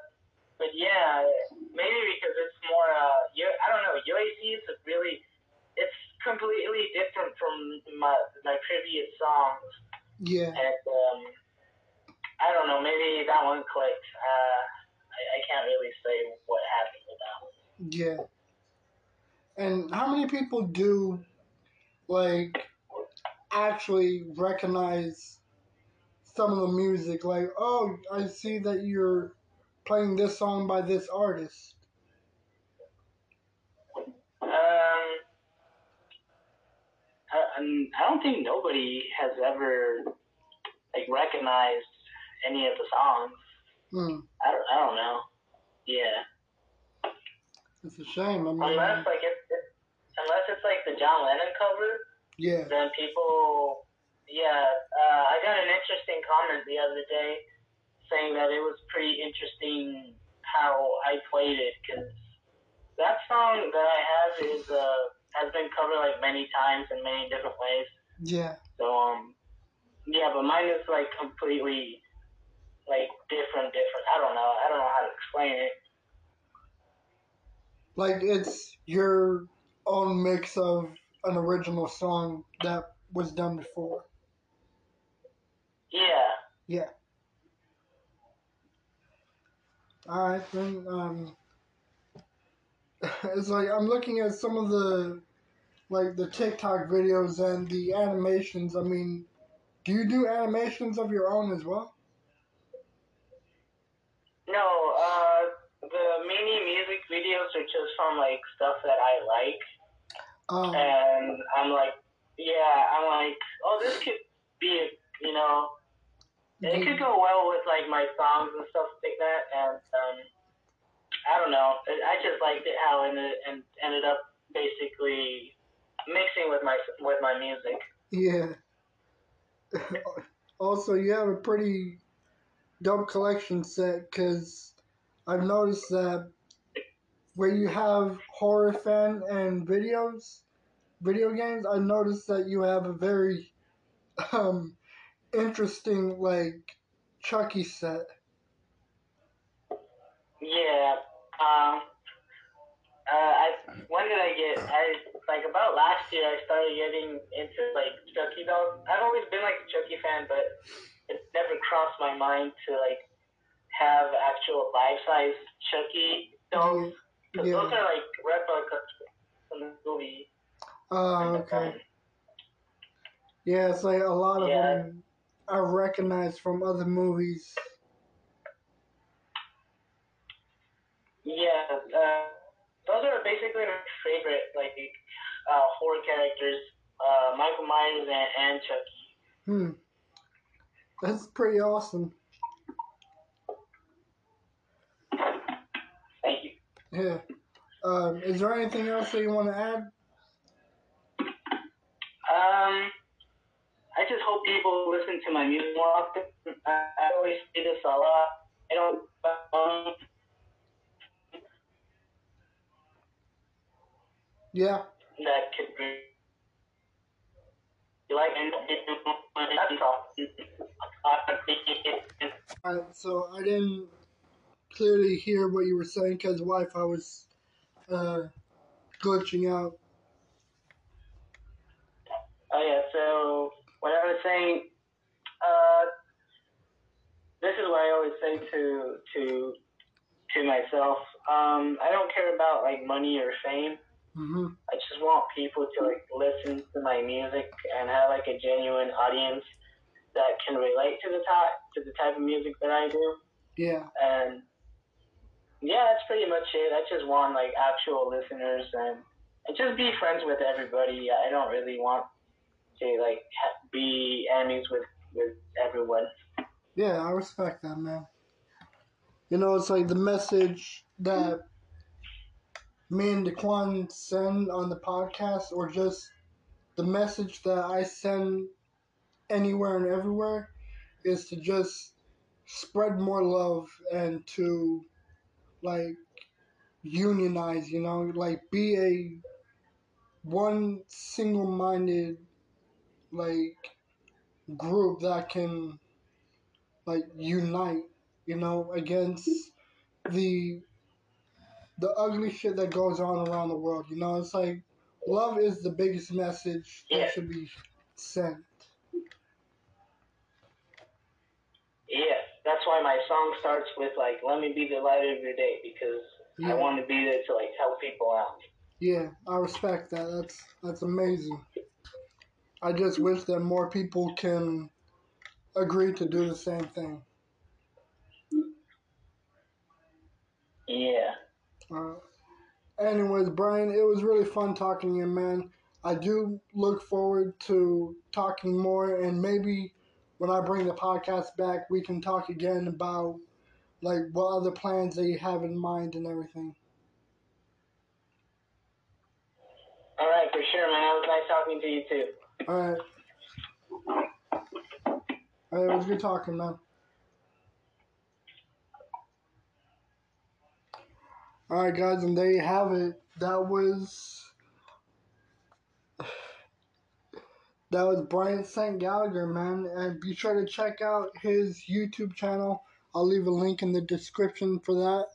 but yeah, maybe because it's more, uh, U- I don't know, UAC is a really, it's completely different from my, my previous songs. Yeah, And, um, I don't know, maybe that one clicked. Uh, I, I can't really say what happened with that one. yeah. And how many people do like actually recognize some of the music. Like, oh, I see that you're playing this song by this artist. Um, I, I'm- don't think nobody has ever like recognized any of the songs. Hmm, I don't, I don't know. Yeah, it's a shame. I mean, unless like unless it's like the John Lennon cover, yeah, then people. Yeah, uh, I got an interesting comment the other day saying that it was pretty interesting how I played it because that song that I have is uh has been covered like many times in many different ways. yeah, So um, yeah, but mine is like completely like different, different. I don't know. I don't know how to explain it. like it's your own mix of an original song that was done before. Yeah. Yeah. All right, then. Um, it's like I'm looking at some of the, like the TikTok videos and the animations. I mean, do you do animations of your own as well? No, uh, the mini music videos are just from like stuff that I like, Um, and I'm like, yeah, I'm like, oh, this could be, a, you know, it could go well with like my songs and stuff like that, and um, I don't know, I just liked it how it ended, and ended up basically mixing with my with my music. yeah. also, you have a pretty dope collection set because I've noticed that where you have horror fan and videos, video games, I noticed that you have a very um, interesting like Chucky set. Yeah. Um. Uh, I when did I get? I like about last year. I started getting into like Chucky dolls. I've always been like a Chucky fan, but it never crossed my mind to like have actual life size Chucky dolls. Because Yeah. those are like replicas from the movie. Oh, okay. Yeah, it's like a lot of Yeah. them I recognize from other movies. Yeah. Uh, those are basically my favorite like uh, horror characters. Uh, Michael Myers and, and Chucky. Hmm. That's pretty awesome. Thank you. Yeah. Um, is there anything else that you want to add? Um, I just hope people listen to my music more often. I, I always say this a lot. I don't. Um, Yeah. that could be You like and that's all. Alright, so I didn't clearly hear what you were saying because Wi-Fi was uh, glitching out. Oh yeah. So what I was saying, uh, this is what I always say to to to myself. Um, I don't care about like money or fame. hmm I just want people to like listen to my music and have like a genuine audience that can relate to the type to the type of music that I do. Yeah. And yeah, that's pretty much it. I just want like actual listeners and, and just be friends with everybody. I don't really want to like be enemies with with everyone. Yeah, I respect that, man. You know, it's like the message that me and Diquan send on the podcast, or just the message that I send anywhere and everywhere, is to just spread more love and to, like, unionize, you know, like, be a one single minded, like, group that can like unite, you know, against the the ugly shit that goes on around the world. You know, it's like love is the biggest message that should be sent. Yeah, that's why my song starts with like "Let me be the light of your day" because I want to be there to like help people out. Yeah, I respect that. That's that's amazing. I just wish that more people can agree to do the same thing. Yeah. Uh, anyways, Bryan, it was really fun talking to you, man. I do look forward to talking more, and maybe when I bring the podcast back, we can talk again about like what other plans that you have in mind and everything. All right, for sure, man. It was nice talking to you too. All right. All right, it was good talking, man. All right, guys, and there you have it. That was that was Bryan St. Gallagher, man. And be sure to check out his YouTube channel. I'll leave a link in the description for that.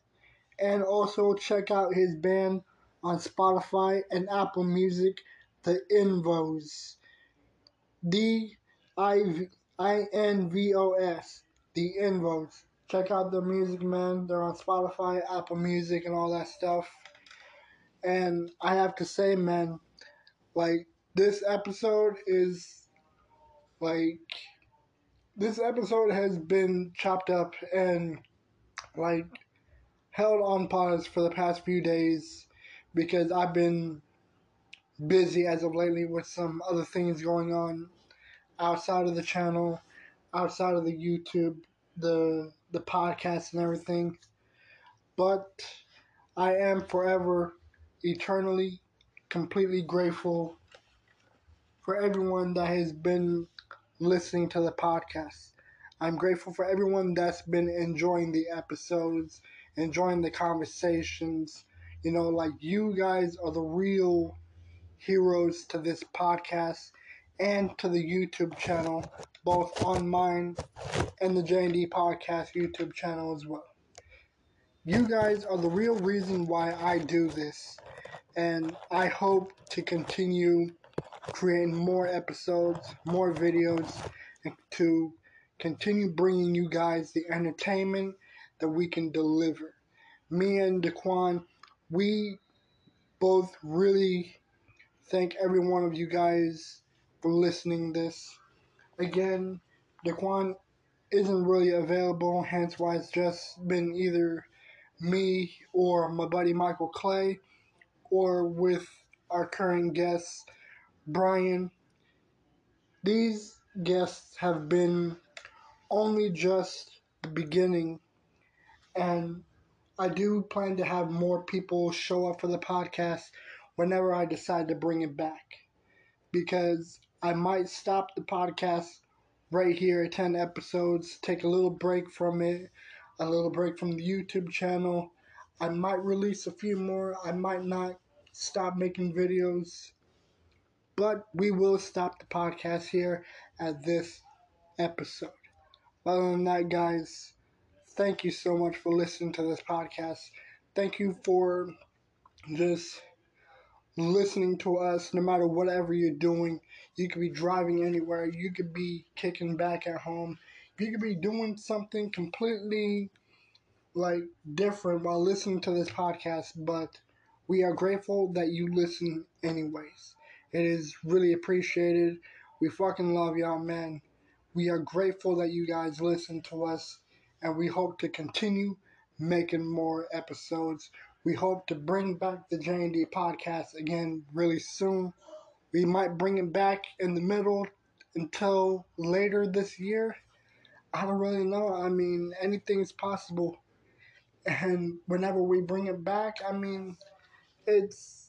And also check out his band on Spotify and Apple Music, The Invos. D I I N V O S. The Invos. Check out their music, man. They're on Spotify, Apple Music, and all that stuff. And I have to say, man, like, this episode is like this episode has been chopped up and like held on pause for the past few days because I've been busy as of lately with some other things going on outside of the channel, outside of the YouTube, the the podcast and everything. But I am forever eternally completely grateful for everyone that has been listening to the podcast. I'm grateful for everyone that's been enjoying the episodes, enjoying the conversations. You know, like you guys are the real heroes to this podcast and to the YouTube channel, both on mine and the J&D Podcast YouTube channel as well. You guys are the real reason why I do this, and I hope to continue creating more episodes, more videos, to continue bringing you guys the entertainment that we can deliver. Me and Diquan, we both really thank every one of you guys for listening this. Again, Diquan isn't really available, hence why it's just been either me or my buddy Michael Clay or with our current guests Bryan. These guests have been only just the beginning, and I do plan to have more people show up for the podcast whenever I decide to bring it back. Because I might stop the podcast right here at 10 episodes, take a little break from it, a little break from the YouTube channel. I might release a few more, I might not stop making videos but we will stop the podcast here at this episode. Other than that, guys, thank you so much for listening to this podcast. Thank you for just listening to us no matter whatever you're doing. You could be driving anywhere, you could be kicking back at home, you could be doing something completely like different while listening to this podcast, but we are grateful that you listen anyways. It is really appreciated. We fucking love y'all, man. We are grateful that you guys listen to us, and we hope to continue making more episodes. We hope to bring back the J&D podcast again really soon. We might bring it back in the middle until later this year. I don't really know. I mean, anything's possible. And whenever we bring it back, I mean, it's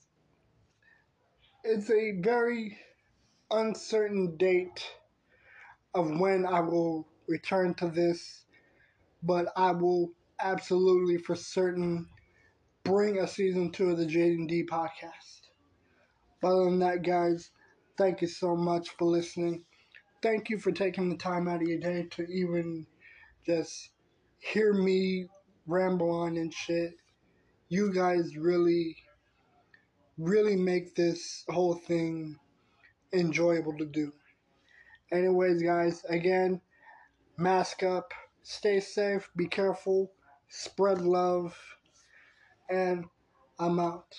it's a very uncertain date of when I will return to this, but I will absolutely for certain bring a season two of the J&D podcast. Other than that, guys, thank you so much for listening. Thank you for taking the time out of your day to even just hear me ramble on and shit. You guys really really make this whole thing enjoyable to do. Anyways, guys, again, mask up, stay safe, be careful, spread love, and I'm out.